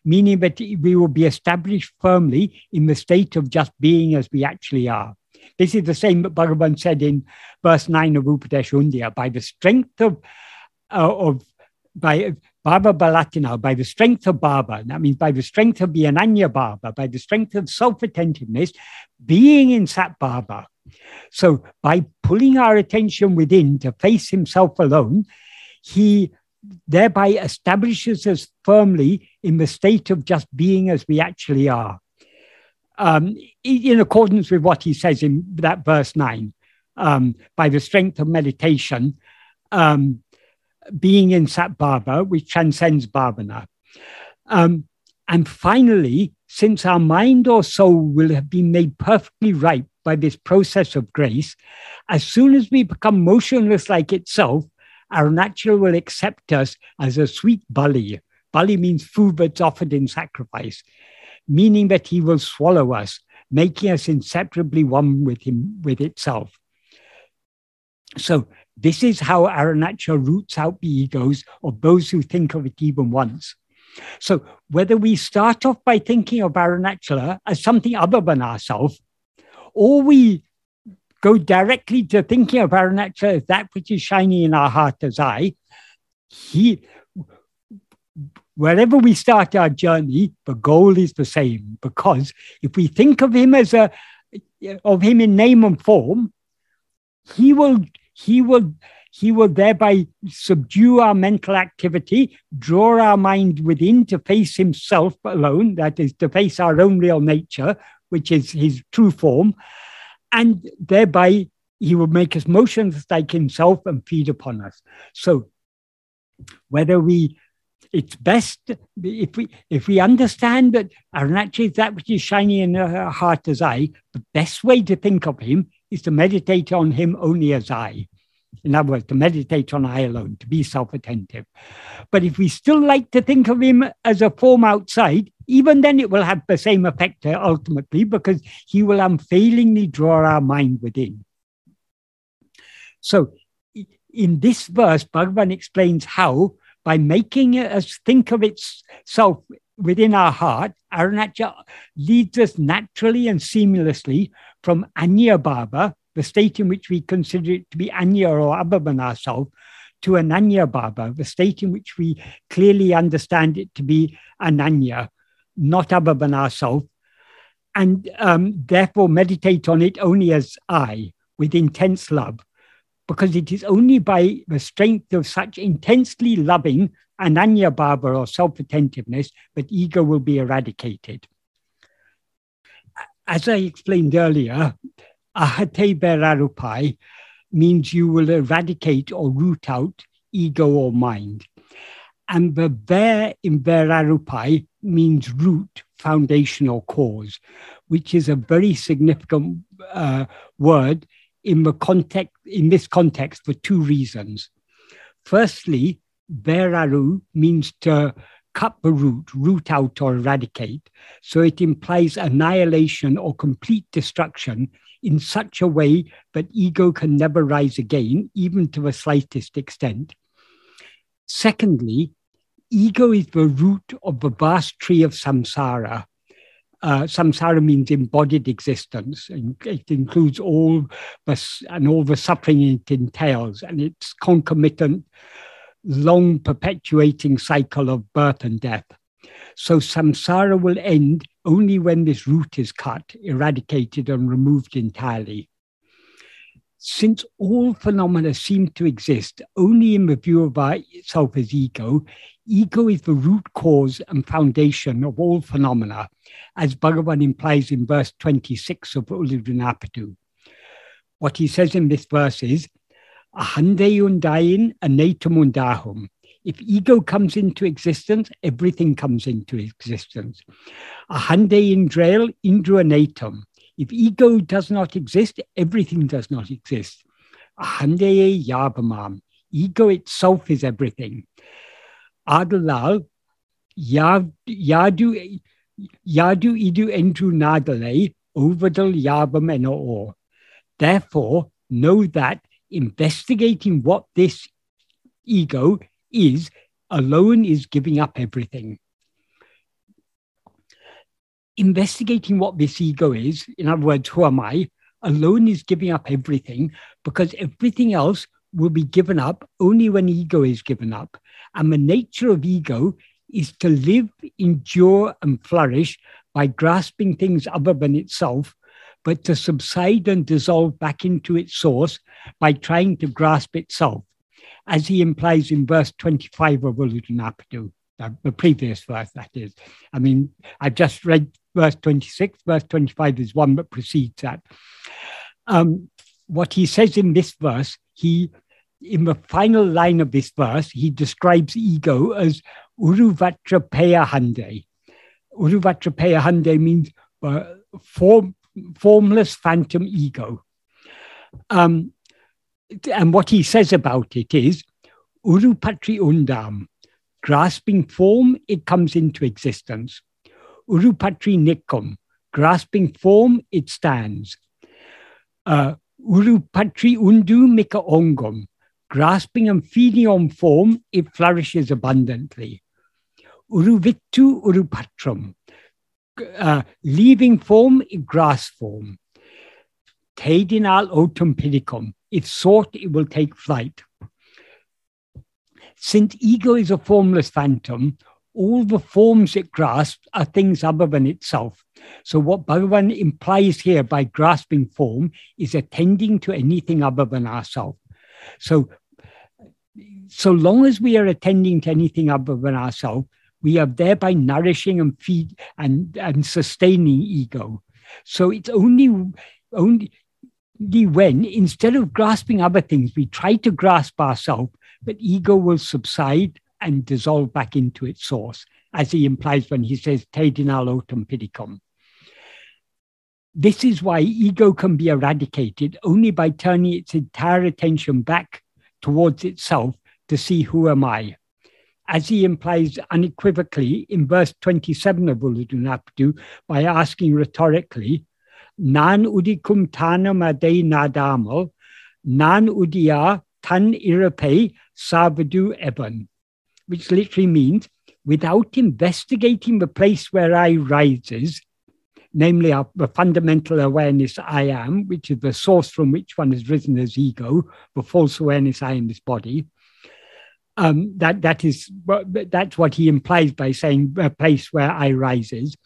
meaning that we will be established firmly in the state of just being as we actually are. This is the same that Bhagavan said in verse 9 of Upadesh Undiyar by the strength of, uh, of by Baba Balatina, by the strength of Baba, that means by the strength of the Ananya Bhava, by the strength of self attentiveness, being in Sat Bhava, so by pulling our attention within to face himself alone, he thereby establishes us firmly in the state of just being as we actually are. Um, in accordance with what he says in that verse 9, um, by the strength of meditation, um, being in Sat Bhava, which transcends Bhavana. Um, and finally, since our mind or soul will have been made perfectly right by this process of grace, as soon as we become motionless like itself, Arunachala will accept us as a sweet bali. Bali means food that's offered in sacrifice, meaning that he will swallow us, making us inseparably one with him, with itself. So this is how Arunachala roots out the egos of those who think of it even once. So whether we start off by thinking of Arunachala as something other than ourselves, or we go directly to thinking of Arunachala as that which is shining in our heart as I, he, wherever we start our journey, the goal is the same. Because if we think of him as a, of him in name and form, he will, he will, he will thereby subdue our mental activity, draw our mind within to face himself alone, that is, to face our own real nature, which is his true form, and thereby he will make us motionless like himself and feed upon us. So whether we it's best if we if we understand that Arunachala is that which is shining in our heart as I, the best way to think of him is to meditate on him only as I. In other words, to meditate on I alone, to be self attentive. But if we still like to think of him as a form outside, even then it will have the same effect ultimately because he will unfailingly draw our mind within. So, in this verse, Bhagavan explains how, by making us think of itself within our heart, Arunachala leads us naturally and seamlessly from Anya Bhava, the state in which we consider it to be Anya or than ourselves, to Ananya Bhava, the state in which we clearly understand it to be Ananya, not than ourselves, and um, therefore meditate on it only as I, with intense love, because it is only by the strength of such intensely loving Ananya Bhava or self attentiveness that ego will be eradicated. As I explained earlier, ahate verarupai means you will eradicate or root out ego or mind. And the ver in verarupai means root, foundation, or cause, which is a very significant uh, word in the context in this context for two reasons. Firstly, veraru means to cut the root, root out or eradicate. So it implies annihilation or complete destruction in such a way that ego can never rise again, even to the slightest extent. Secondly, ego is the root of the vast tree of samsara. Uh, samsara means embodied existence. And it includes all the, and all the suffering it entails, and its concomitant, long perpetuating cycle of birth and death. So samsara will end only when this root is cut, eradicated, and removed entirely. Since all phenomena seem to exist only in the view of ourself as ego, ego is the root cause and foundation of all phenomena, as Bhagavan implies in verse 26 of Ulladu Narpadu. What he says in this verse is, Ahandeyundayin anatamundahum. If ego comes into existence, everything comes into existence. Ahande indrail indruanatum. If ego does not exist, everything does not exist. Ahande yabamam. Ego itself is everything. Adalal yadu yadu idu endru nadale ovadal yabam eno. Therefore, know that investigating what this ego is alone is giving up everything. Investigating what this ego is, in other words, who am I, alone is giving up everything because everything else will be given up only when ego is given up. And the nature of ego is to live, endure, and flourish by grasping things other than itself, but to subside and dissolve back into its source by trying to grasp itself as he implies in verse 25 of Ulladu Narpadu, the previous verse, that is. I mean, I've just read verse 26, verse 25 is one that precedes that. Um, what he says in this verse, he, in the final line of this verse, he describes ego as Uruvatra Payahande. Uruvatra Payahande means uh, form, formless phantom ego. Um, and what he says about it is Urupatri undam, grasping form, it comes into existence. Urupatri nikum, grasping form, it stands. Uh, Urupatri undu mika ongum, grasping and feeding on form, it flourishes abundantly. Uruvittu urupatram, uh, leaving form, it grasps form. Tedinal autum pedicum, if sought, it will take flight. Since ego is a formless phantom, all the forms it grasps are things other than itself. So, what Bhagavan implies here by grasping form is attending to anything other than ourselves. So, so long as we are attending to anything other than ourselves, we are thereby nourishing and feed and, and sustaining ego. So it's only only when, instead of grasping other things, we try to grasp ourselves, but ego will subside and dissolve back into its source, as he implies when he says, Tedinal autem pidicum. This is why ego can be eradicated only by turning its entire attention back towards itself to see who am I. As he implies unequivocally in verse 27 of Ulladu Narpadu by asking rhetorically, nan udikum tanam ade nadamal, nan udia tan irape savadu eban, which literally means, without investigating the place where I rises, namely our, the fundamental awareness I am, which is the source from which one has risen as ego, the false awareness I in this body. Um, that that is that's what he implies by saying a place where I rises.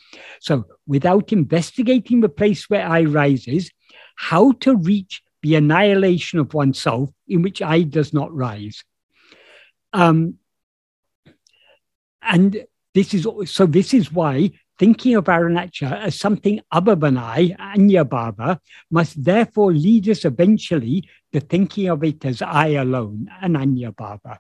So without investigating the place where I rises, how to reach the annihilation of oneself in which I does not rise. Um, and this is so this is why thinking of Arunachala as something other than I, Anya Bhava, must therefore lead us eventually to thinking of it as I alone, Ananya Bhava.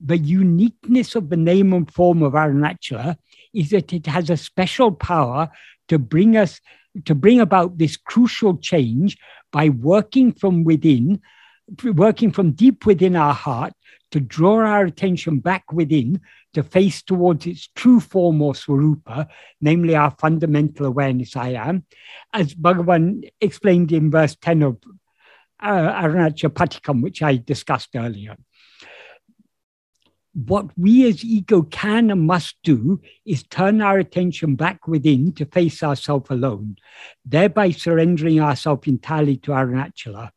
The uniqueness of the name and form of Arunachala is that it has a special power to bring us to bring about this crucial change by working from within, working from deep within our heart to draw our attention back within to face towards its true form or swarupa, namely our fundamental awareness I am, as Bhagavan explained in verse 10 of uh, Arunacha which I discussed earlier. What we as ego can and must do is turn our attention back within to face ourselves alone, thereby surrendering ourselves entirely to Arunachala.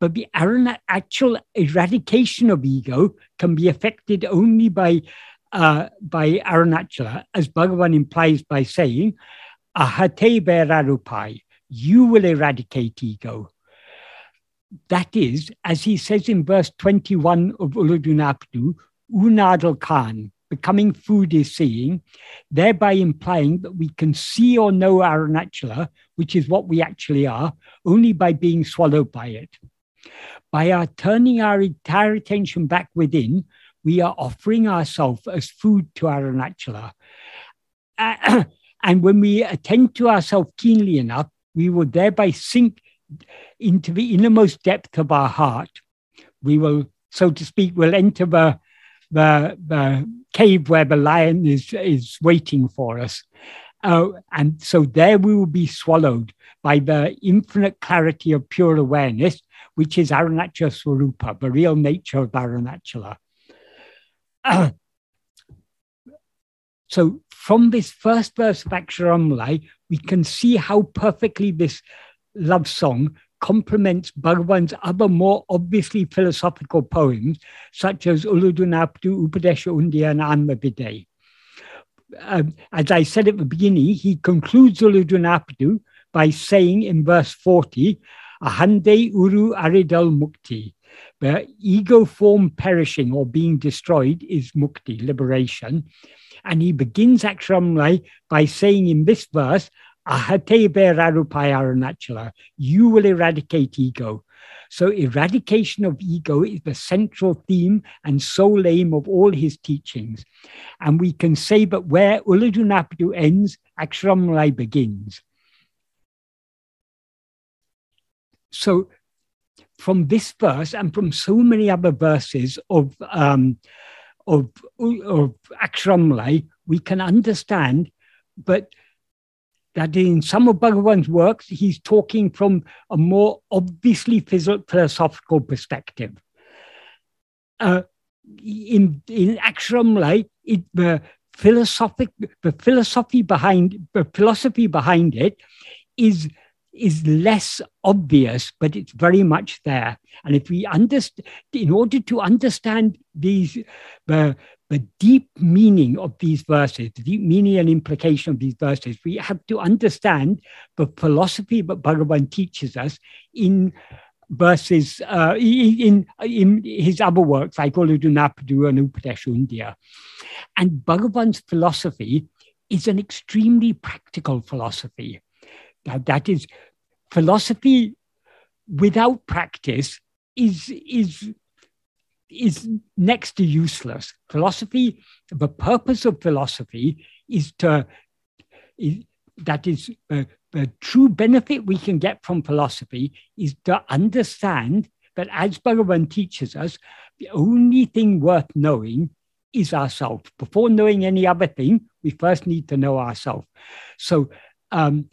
But the actual eradication of ego can be effected only by uh, by Arunachala, as Bhagavan implies by saying, Ahate Verarupai, you will eradicate ego. That is, as he says in verse 21 of Ulladu Narpadu, Unadal Khan, becoming food is seeing, thereby implying that we can see or know Arunachala, which is what we actually are, only by being swallowed by it. By our turning our entire attention back within, we are offering ourselves as food to Arunachala. Uh, and when we attend to ourselves keenly enough, we will thereby sink into the innermost depth of our heart. We will, so to speak, will enter the, the, the cave where the lion is, is waiting for us. Uh, and so there we will be swallowed by the infinite clarity of pure awareness, which is Arunachala Swarupa, the real nature of Arunachala. so from this first verse of Aksharamanamalai, we can see how perfectly this love song complements Bhagavan's other more obviously philosophical poems, such as Ulladu Narpadu, Upadesha Undiyar, and Anma Um, as I said at the beginning, he concludes Ulladu Narpadu by saying in verse 40, Ahande Uru Aridal Mukti, the ego form perishing or being destroyed is mukti, liberation. And he begins Aksharamanamalai by saying in this verse, You will eradicate ego. So, eradication of ego is the central theme and sole aim of all his teachings. And we can say that where Ulladu Narpadu ends, Aksharamanamalai begins. So, from this verse and from so many other verses of um, of, of we can understand but that in some of Bhagavan's works, he's talking from a more obviously philosophical perspective. Uh, in in Aksharamanamalai, it, the philosophic the philosophy behind the philosophy behind it is is less obvious, but it's very much there. And if we understand, in order to understand these, the, the deep meaning of these verses, the deep meaning and implication of these verses, we have to understand the philosophy that Bhagavan teaches us in verses uh, in, in his other works like Ulladu Narpadu and Upadesha And Bhagavan's philosophy is an extremely practical philosophy. Now, that is philosophy without practice is is is next to useless. Philosophy, the purpose of philosophy is to is, that is uh, the true benefit we can get from philosophy is to understand that as Bhagavan teaches us, the only thing worth knowing is ourselves. Before knowing any other thing, we first need to know ourselves. So um,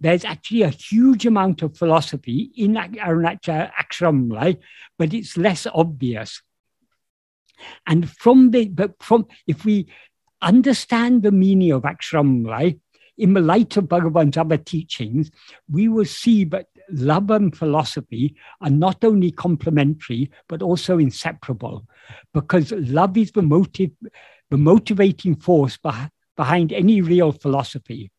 there's actually a huge amount of philosophy in Arunachala uh, Aksharamanamalai, but it's less obvious. And from the, but from, if we understand the meaning of Aksharamanamalai in the light of Bhagavan's other teachings, we will see that love and philosophy are not only complementary, but also inseparable, because love is the motive, the motivating force behind any real philosophy.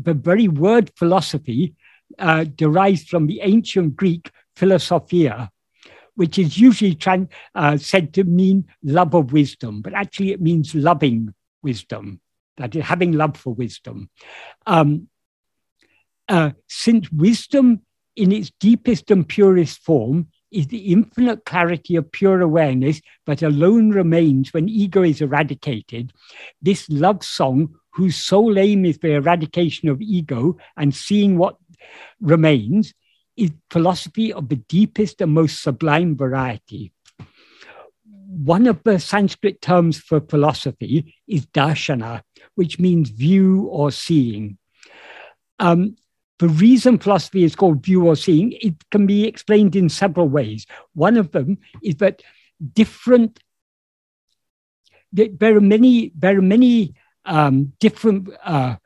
The very word philosophy uh, derives from the ancient Greek philosophia, which is usually uh, said to mean love of wisdom, but actually it means loving wisdom, that is, having love for wisdom. Um, uh, since wisdom in its deepest and purest form is the infinite clarity of pure awareness that alone remains when ego is eradicated, this love song, whose sole aim is the eradication of ego and seeing what remains, is philosophy of the deepest and most sublime variety. One of the Sanskrit terms for philosophy is darshana, which means view or seeing. Um, the reason philosophy is called view or seeing, it can be explained in several ways. One of them is that different, there are many, there are many um, different uh,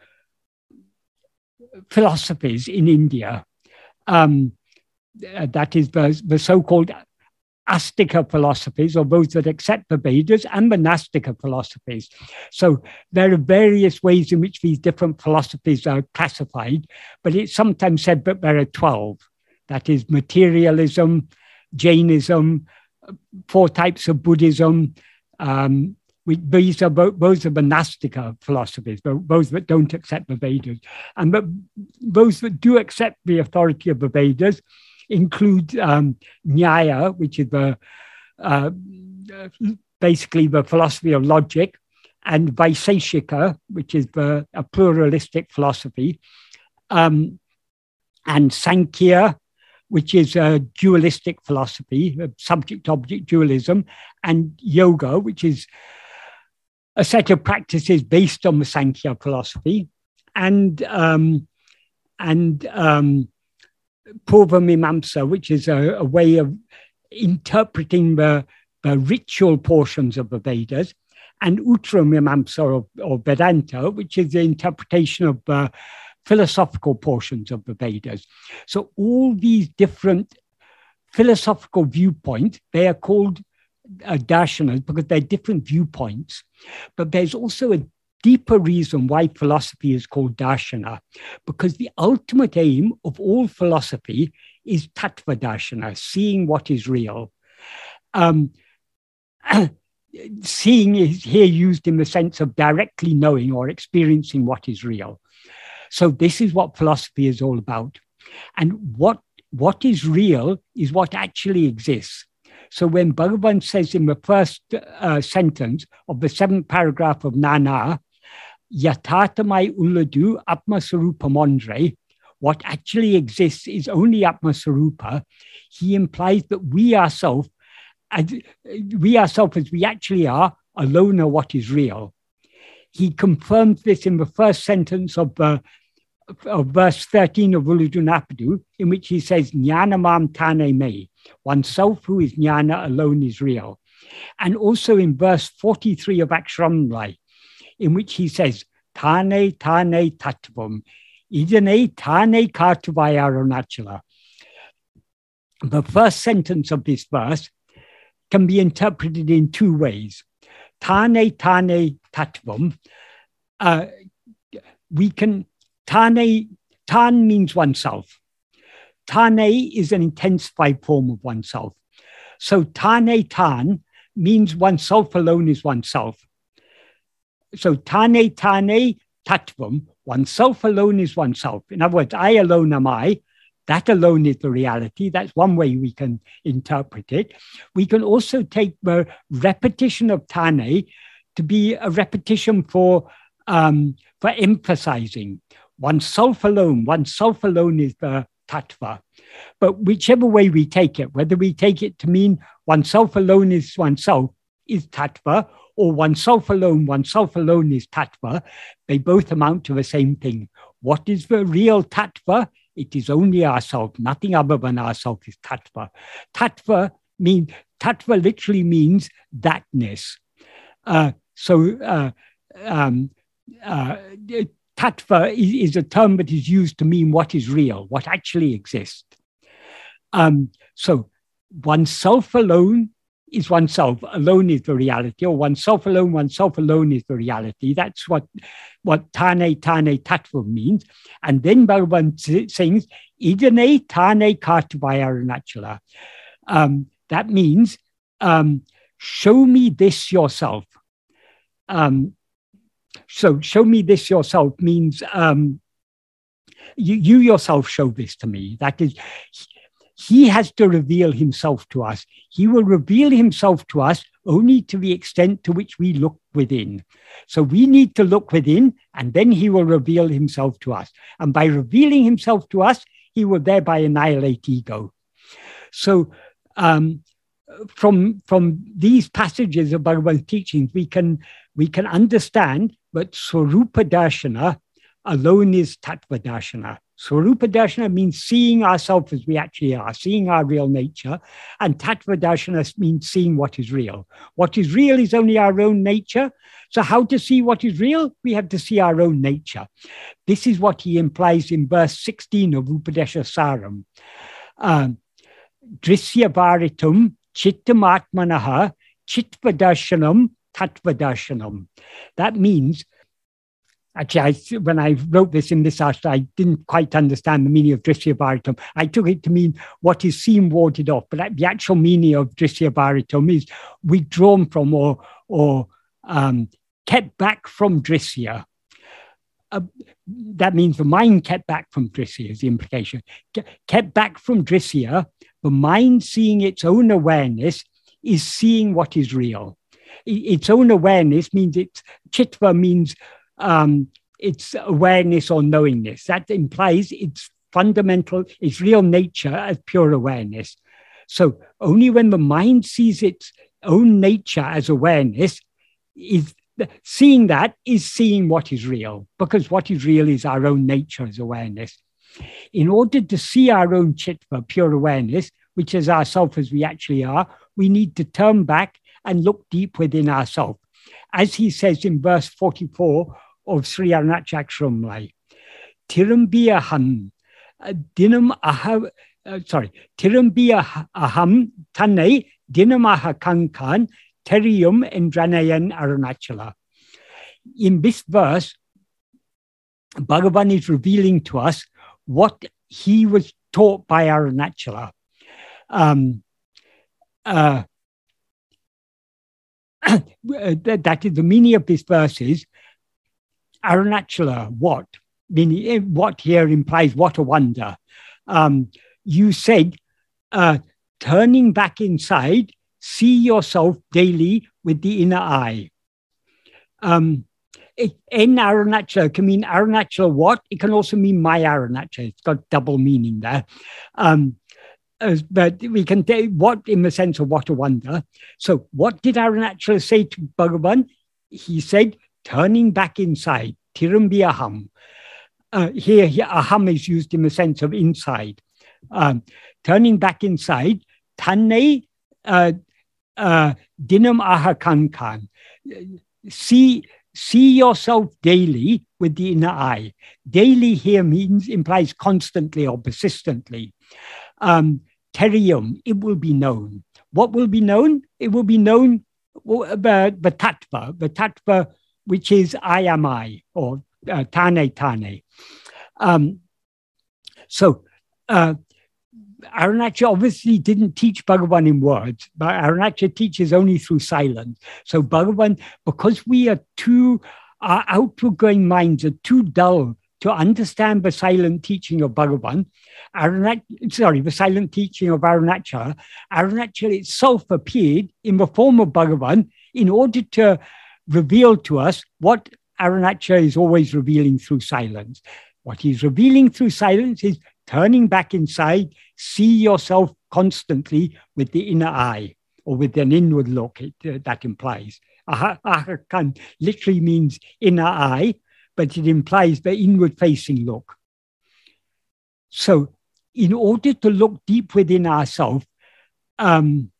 philosophies in India. Um, that is the, the so-called Astika philosophies, or those that accept the Vedas, and the Nastika philosophies. So there are various ways in which these different philosophies are classified, but it's sometimes said that there are 12. That is materialism, Jainism, four types of Buddhism. Um, we, these are both, those are the Nastika philosophies, those that don't accept the Vedas. And but those that do accept the authority of the Vedas, include um, Nyaya, which is the uh, basically the philosophy of logic, and Vaiseshika, which is the, a pluralistic philosophy, um, and Sankhya, which is a dualistic philosophy, subject-object dualism, and yoga, which is a set of practices based on the Sankhya philosophy, and um, and um, Purva Mimamsa, which is a, a, way of interpreting the, the, ritual portions of the Vedas, and Uttara or, or, Vedanta, which is the interpretation of the philosophical portions of the Vedas. So all these different philosophical viewpoints, they are called uh, because they're different viewpoints. But there's also a deeper reason why philosophy is called darshana, because the ultimate aim of all philosophy is tattva darshana, seeing what is real. Um, seeing is here used in the sense of directly knowing or experiencing what is real. So this is what philosophy is all about. And what, what is real is what actually exists. So when Bhagavan says in the first uh, sentence of the seventh paragraph of Nana, Yatharthamai Ulladu Atmasurupamondre, what actually exists is only Atmasarupa, he implies that we ourselves, we ourselves as we actually are, alone are what is real. He confirms this in the first sentence of, uh, of verse 13 of Ulladu in which he says, Jnanamam tane me, oneself who is jnana alone is real. And also in verse 43 of Aksharamanamalai, in which he says, Tane Tane Tattvam, Idane Tane Kartavaya Arunachala. The first sentence of this verse can be interpreted in two ways. Tane Tane Tattvam, uh, we can, Tane, Tan means oneself. Tane is an intensified form of oneself. So Tane Tan means oneself alone is oneself. So tane tane Tatvam, oneself alone is oneself. In other words, I alone am I. That alone is the reality. That's one way we can interpret it. We can also take the repetition of tane to be a repetition for, um, for emphasizing oneself alone. Oneself alone is the tattva. But whichever way we take it, whether we take it to mean oneself alone is oneself, is tattva, or oneself alone, oneself alone is tattva, they both amount to the same thing. What is the real tattva? It is only ourself, nothing other than ourself is tattva. Tattva mean tattva literally means thatness. Uh, so uh, um, uh, tattva is, is, a term that is used to mean what is real, what actually exists. Um, so oneself alone is oneself alone is the reality, or oneself alone, oneself alone is the reality. That's what what tane tane tattva means. And then Bhagavan sings idane tane kartavaya um, That means um, show me this yourself. Um, so show me this yourself means um, you, you yourself show this to me. That is, he has to reveal himself to us. He will reveal himself to us only to the extent to which we look within. So we need to look within, and then he will reveal himself to us. And by revealing himself to us, he will thereby annihilate ego. So um, from, from these passages of Bhagavan's teachings, we can, we can understand that Swarupa Darshana alone is Tattva Darshana. Swarupa means seeing ourselves as we actually are, seeing our real nature. And Tattva means seeing what is real. What is real is only our own nature. So, how to see what is real? We have to see our own nature. This is what he implies in verse 16 of Upadesha Saram. Um, Drisya Varitum Chittam Atmanaha Chitvadarshanam Tattvadarshanam. That means Actually, I, when I wrote this in this ashtra, I didn't quite understand the meaning of Drishya. I took it to mean what is seen warded off, but the actual meaning of Drishya is withdrawn from or, or um, kept back from Drishya. Uh, that means the mind kept back from Drishya is the implication. kept back from Drishya, the mind seeing its own awareness is seeing what is real. Its own awareness means it's, chitva means um, its awareness or knowingness. That implies its fundamental, its real nature as pure awareness. So only when the mind sees its own nature as awareness, is seeing that is seeing what is real, because what is real is our own nature as awareness. In order to see our own chitva, pure awareness, which is ourself as we actually are, we need to turn back and look deep within ourselves. As he says in verse 44 of Sri Arunachala Aksharamanamalai. Tirambiyaham, dinam aha, uh, sorry, Tirambiyaham tanai dinamaha kankan terium endranayan arunachala. In this verse, Bhagavan is revealing to us what he was taught by Arunachala. Um, uh, that is the meaning of this verse is Arunachala, what? Meaning, eh, what here implies what a wonder. Um, you said, uh, turning back inside, see yourself daily with the inner eye. Um, in Arunachala can mean Arunachala what? It can also mean my Arunachala. It's got double meaning there. Um, uh, but we can say what in the sense of what a wonder. So, what did Arunachala say to Bhagavan? He said, turning back inside, tirumbi Uh, here, here, aham is used in the sense of inside. Um, turning back inside, tanne uh, uh, dinam aha kankan. See, see yourself daily with the inner eye. Daily here means implies constantly or persistently. Um, terium, it will be known. What will be known? It will be known the, the tattva, the tattva which is I am I or uh, Tane Tane. Um, so uh, obviously didn't teach Bhagavan in words, but Arunachala teaches only through silence. So Bhagavan, because we are too, our outward going minds are too dull to understand the silent teaching of Bhagavan, Arunach, sorry, the silent teaching of Arunachala, Arunachala itself appeared in the form of Bhagavan in order to reveal to us what Arunachala is always revealing through silence. What he's revealing through silence is turning back inside, see yourself constantly with the inner eye or with an inward look, it, uh, that implies. Ahakan literally means inner eye, but it implies the inward facing look. So, in order to look deep within ourselves, um,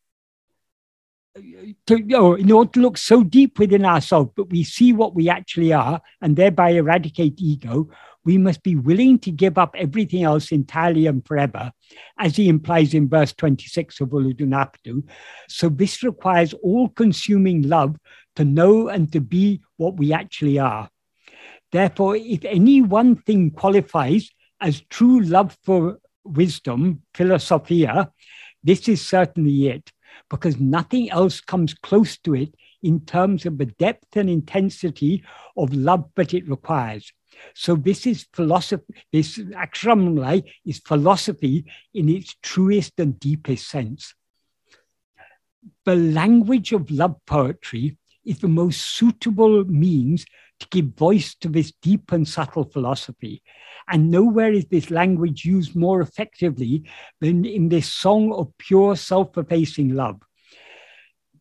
to, know, in order to look so deep within ourselves, but we see what we actually are and thereby eradicate ego, we must be willing to give up everything else entirely and forever, as he implies in verse 26 of Ulladu Narpadu. So this requires all consuming love to know and to be what we actually are. Therefore, if any one thing qualifies as true love for wisdom, philosophia, this is certainly it, because nothing else comes close to it in terms of the depth and intensity of love that it requires. So this is philosophy, this Aksharamanamalai is philosophy in its truest and deepest sense. The language of love poetry is the most suitable means to give voice to this deep and subtle philosophy. And nowhere is this language used more effectively than in this song of pure self effacing love.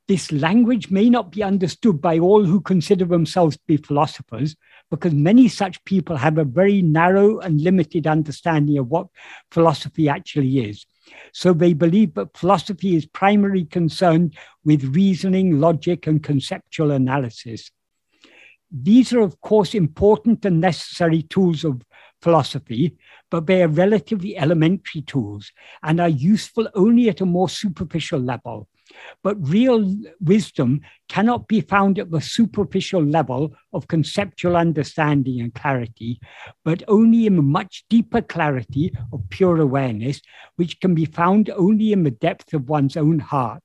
This language may not be understood by all who consider themselves to be philosophers, because many such people have a very narrow and limited understanding of what philosophy actually is. So they believe that philosophy is primarily concerned with reasoning, logic, and conceptual analysis. These are, of course, important and necessary tools of philosophy, but they are relatively elementary tools and are useful only at a more superficial level. But real wisdom cannot be found at the superficial level of conceptual understanding and clarity, but only in a much deeper clarity of pure awareness, which can be found only in the depth of one's own heart.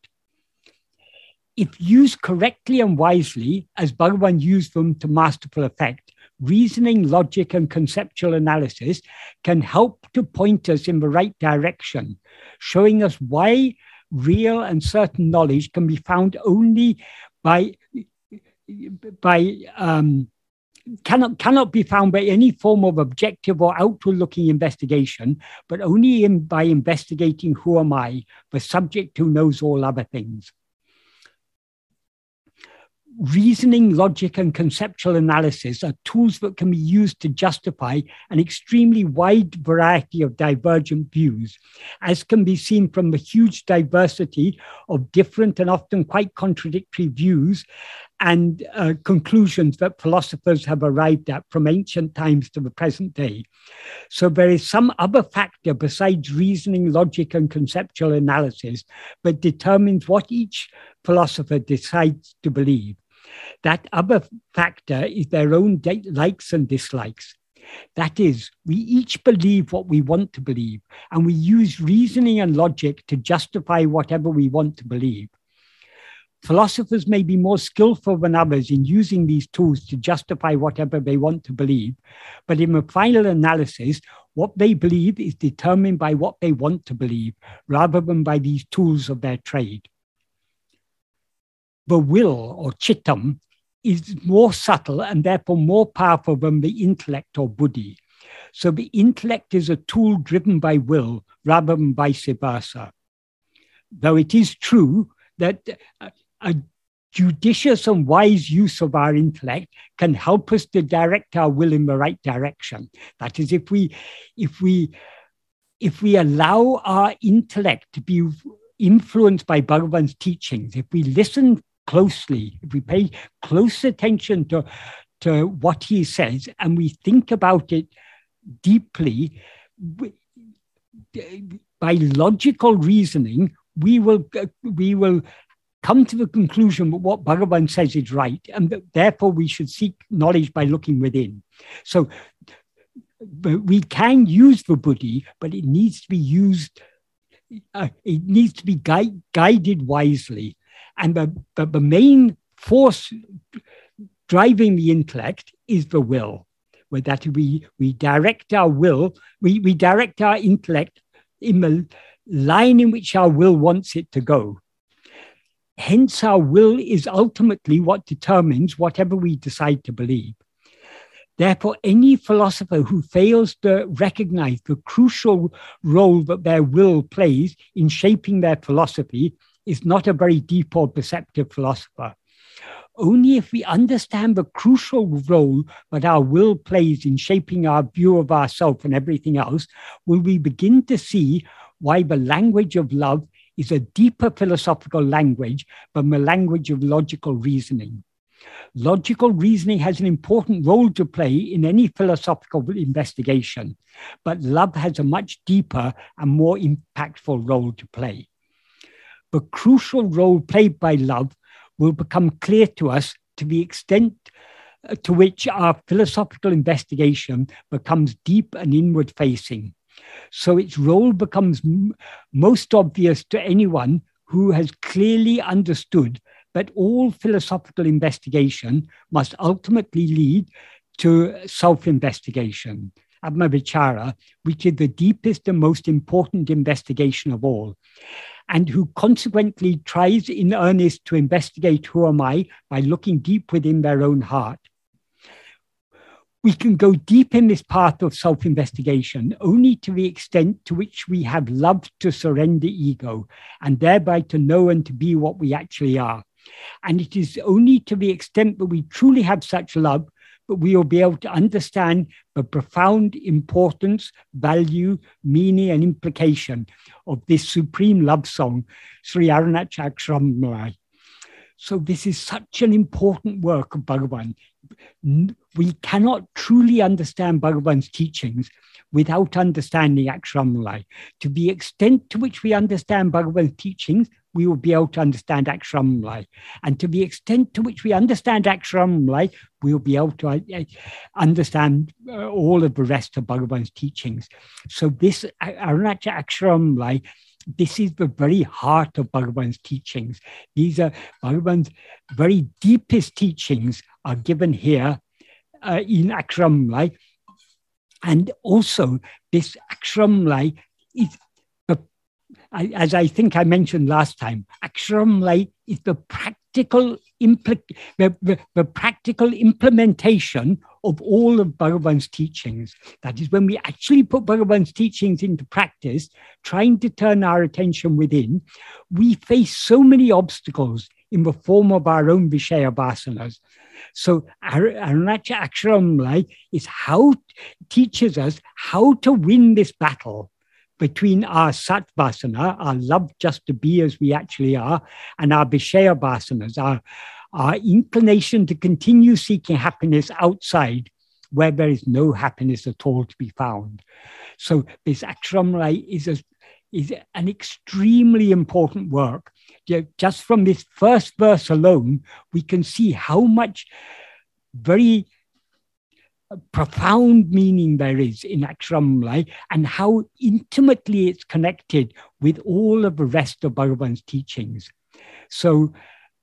If used correctly and wisely, as Bhagavan used them to masterful effect, reasoning, logic, and conceptual analysis can help to point us in the right direction, showing us why real and certain knowledge can be found only by by um, cannot cannot be found by any form of objective or outward looking investigation, but only in, by investigating who am I, the subject who knows all other things reasoning, logic, and conceptual analysis are tools that can be used to justify an extremely wide variety of divergent views, as can be seen from the huge diversity of different and often quite contradictory views and uh, conclusions that philosophers have arrived at from ancient times to the present day. So there is some other factor besides reasoning, logic, and conceptual analysis that determines what each philosopher decides to believe. That other factor is their own likes and dislikes. That is, we each believe what we want to believe, and we use reasoning and logic to justify whatever we want to believe. Philosophers may be more skillful than others in using these tools to justify whatever they want to believe, but in the final analysis, what they believe is determined by what they want to believe rather than by these tools of their trade the will or chittam is more subtle and therefore more powerful than the intellect or buddhi. So the intellect is a tool driven by will rather than vice versa. Though it is true that a judicious and wise use of our intellect can help us to direct our will in the right direction. That is, if we, if we, if we allow our intellect to be influenced by Bhagavan's teachings, if we listen closely, if we pay close attention to, to what he says and we think about it deeply, by logical reasoning, we will, we will come to the conclusion that what Bhagavan says is right, and that therefore we should seek knowledge by looking within. So we can use the buddhi, but it needs to be used, uh, it needs to be gui- guided wisely. And the, the, the main force driving the intellect is the will, where that we, we direct our will, we, we direct our intellect in the line in which our will wants it to go. Hence, our will is ultimately what determines whatever we decide to believe. Therefore, any philosopher who fails to recognize the crucial role that their will plays in shaping their philosophy is not a very deep or perceptive philosopher. Only if we understand the crucial role that our will plays in shaping our view of ourselves and everything else will we begin to see why the language of love is a deeper philosophical language, than the language of logical reasoning. Logical reasoning has an important role to play in any philosophical investigation, but love has a much deeper and more impactful role to play. The crucial role played by love will become clear to us to the extent uh, to which our philosophical investigation becomes deep and inward facing. So its role becomes m- most obvious to anyone who has clearly understood that all philosophical investigation must ultimately lead to self investigation, Atmavichara, which is the deepest and most important investigation of all, and who consequently tries in earnest to investigate who am I by looking deep within their own heart. We can go deep in this path of self investigation only to the extent to which we have loved to surrender ego and thereby to know and to be what we actually are. And it is only to the extent that we truly have such love that we will be able to understand the profound importance, value, meaning, and implication of this supreme love song, Sri Arunachala Aksharamanamalai. So this is such an important work of Bhagavan. We cannot truly understand Bhagavan's teachings without understanding Aksharamanamalai. To the extent to which we understand Bhagavan's teachings, we will be able to understand Aksharamanamalai. And to the extent to which we understand Aksharamanamalai, we will be able to uh, understand uh, all of the rest of Bhagavan's teachings. So this Arunachala Aksharamanamalai, this is the very heart of Bhagavan's teachings. These are Bhagavan's very deepest teachings are given here uh, in Aksharamanamalai. And also this Aksharamanamalai is I, as I think I mentioned last time, Aksharamanamalai is the practical impl- the, the, the, practical implementation of all of Bhagavan's teachings. That is when we actually put Bhagavan's teachings into practice, trying to turn our attention within, we face so many obstacles in the form of our own Vishaya vasanas. So Arunachala Aksharamanamalai is how teaches us how to win this battle between our satvasana, our love just to be as we actually are, and our vishaya our, our inclination to continue seeking happiness outside where there is no happiness at all to be found. So this Aksharamanamalai is, is an extremely important work. Just from this first verse alone, we can see how much very profound meaning there is in Aksharamanamalai and how intimately it's connected with all of the rest of Bhagavan's teachings. So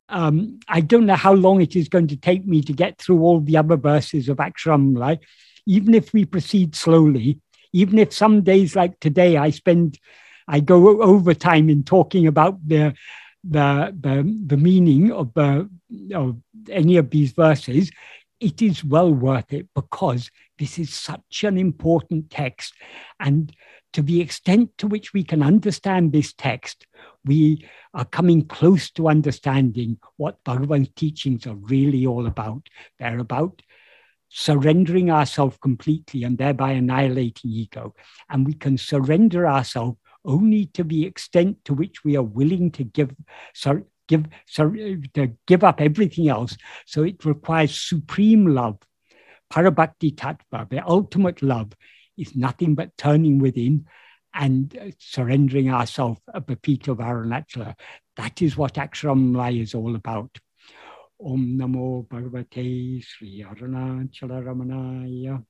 um, I don't know how long it is going to take me to get through all the other verses of Aksharamanamalai, even if we proceed slowly, even if some days like today I spend, I go overtime in talking about the the the, the meaning of, of any of these verses, it is well worth it because this is such an important text. And to the extent to which we can understand this text, we are coming close to understanding what Bhagavan's teachings are really all about. They're about surrendering ourselves completely and thereby annihilating ego. And we can surrender ourselves only to the extent to which we are willing to give, give to give up everything else. So it requires supreme love. Parabhakti tattva, the ultimate love, is nothing but turning within and uh, surrendering ourselves at the feet of Arunachala. That is what Aksharamanamalai is all about. Om Namo Bhagavate Sri Arunachala Ramanaya.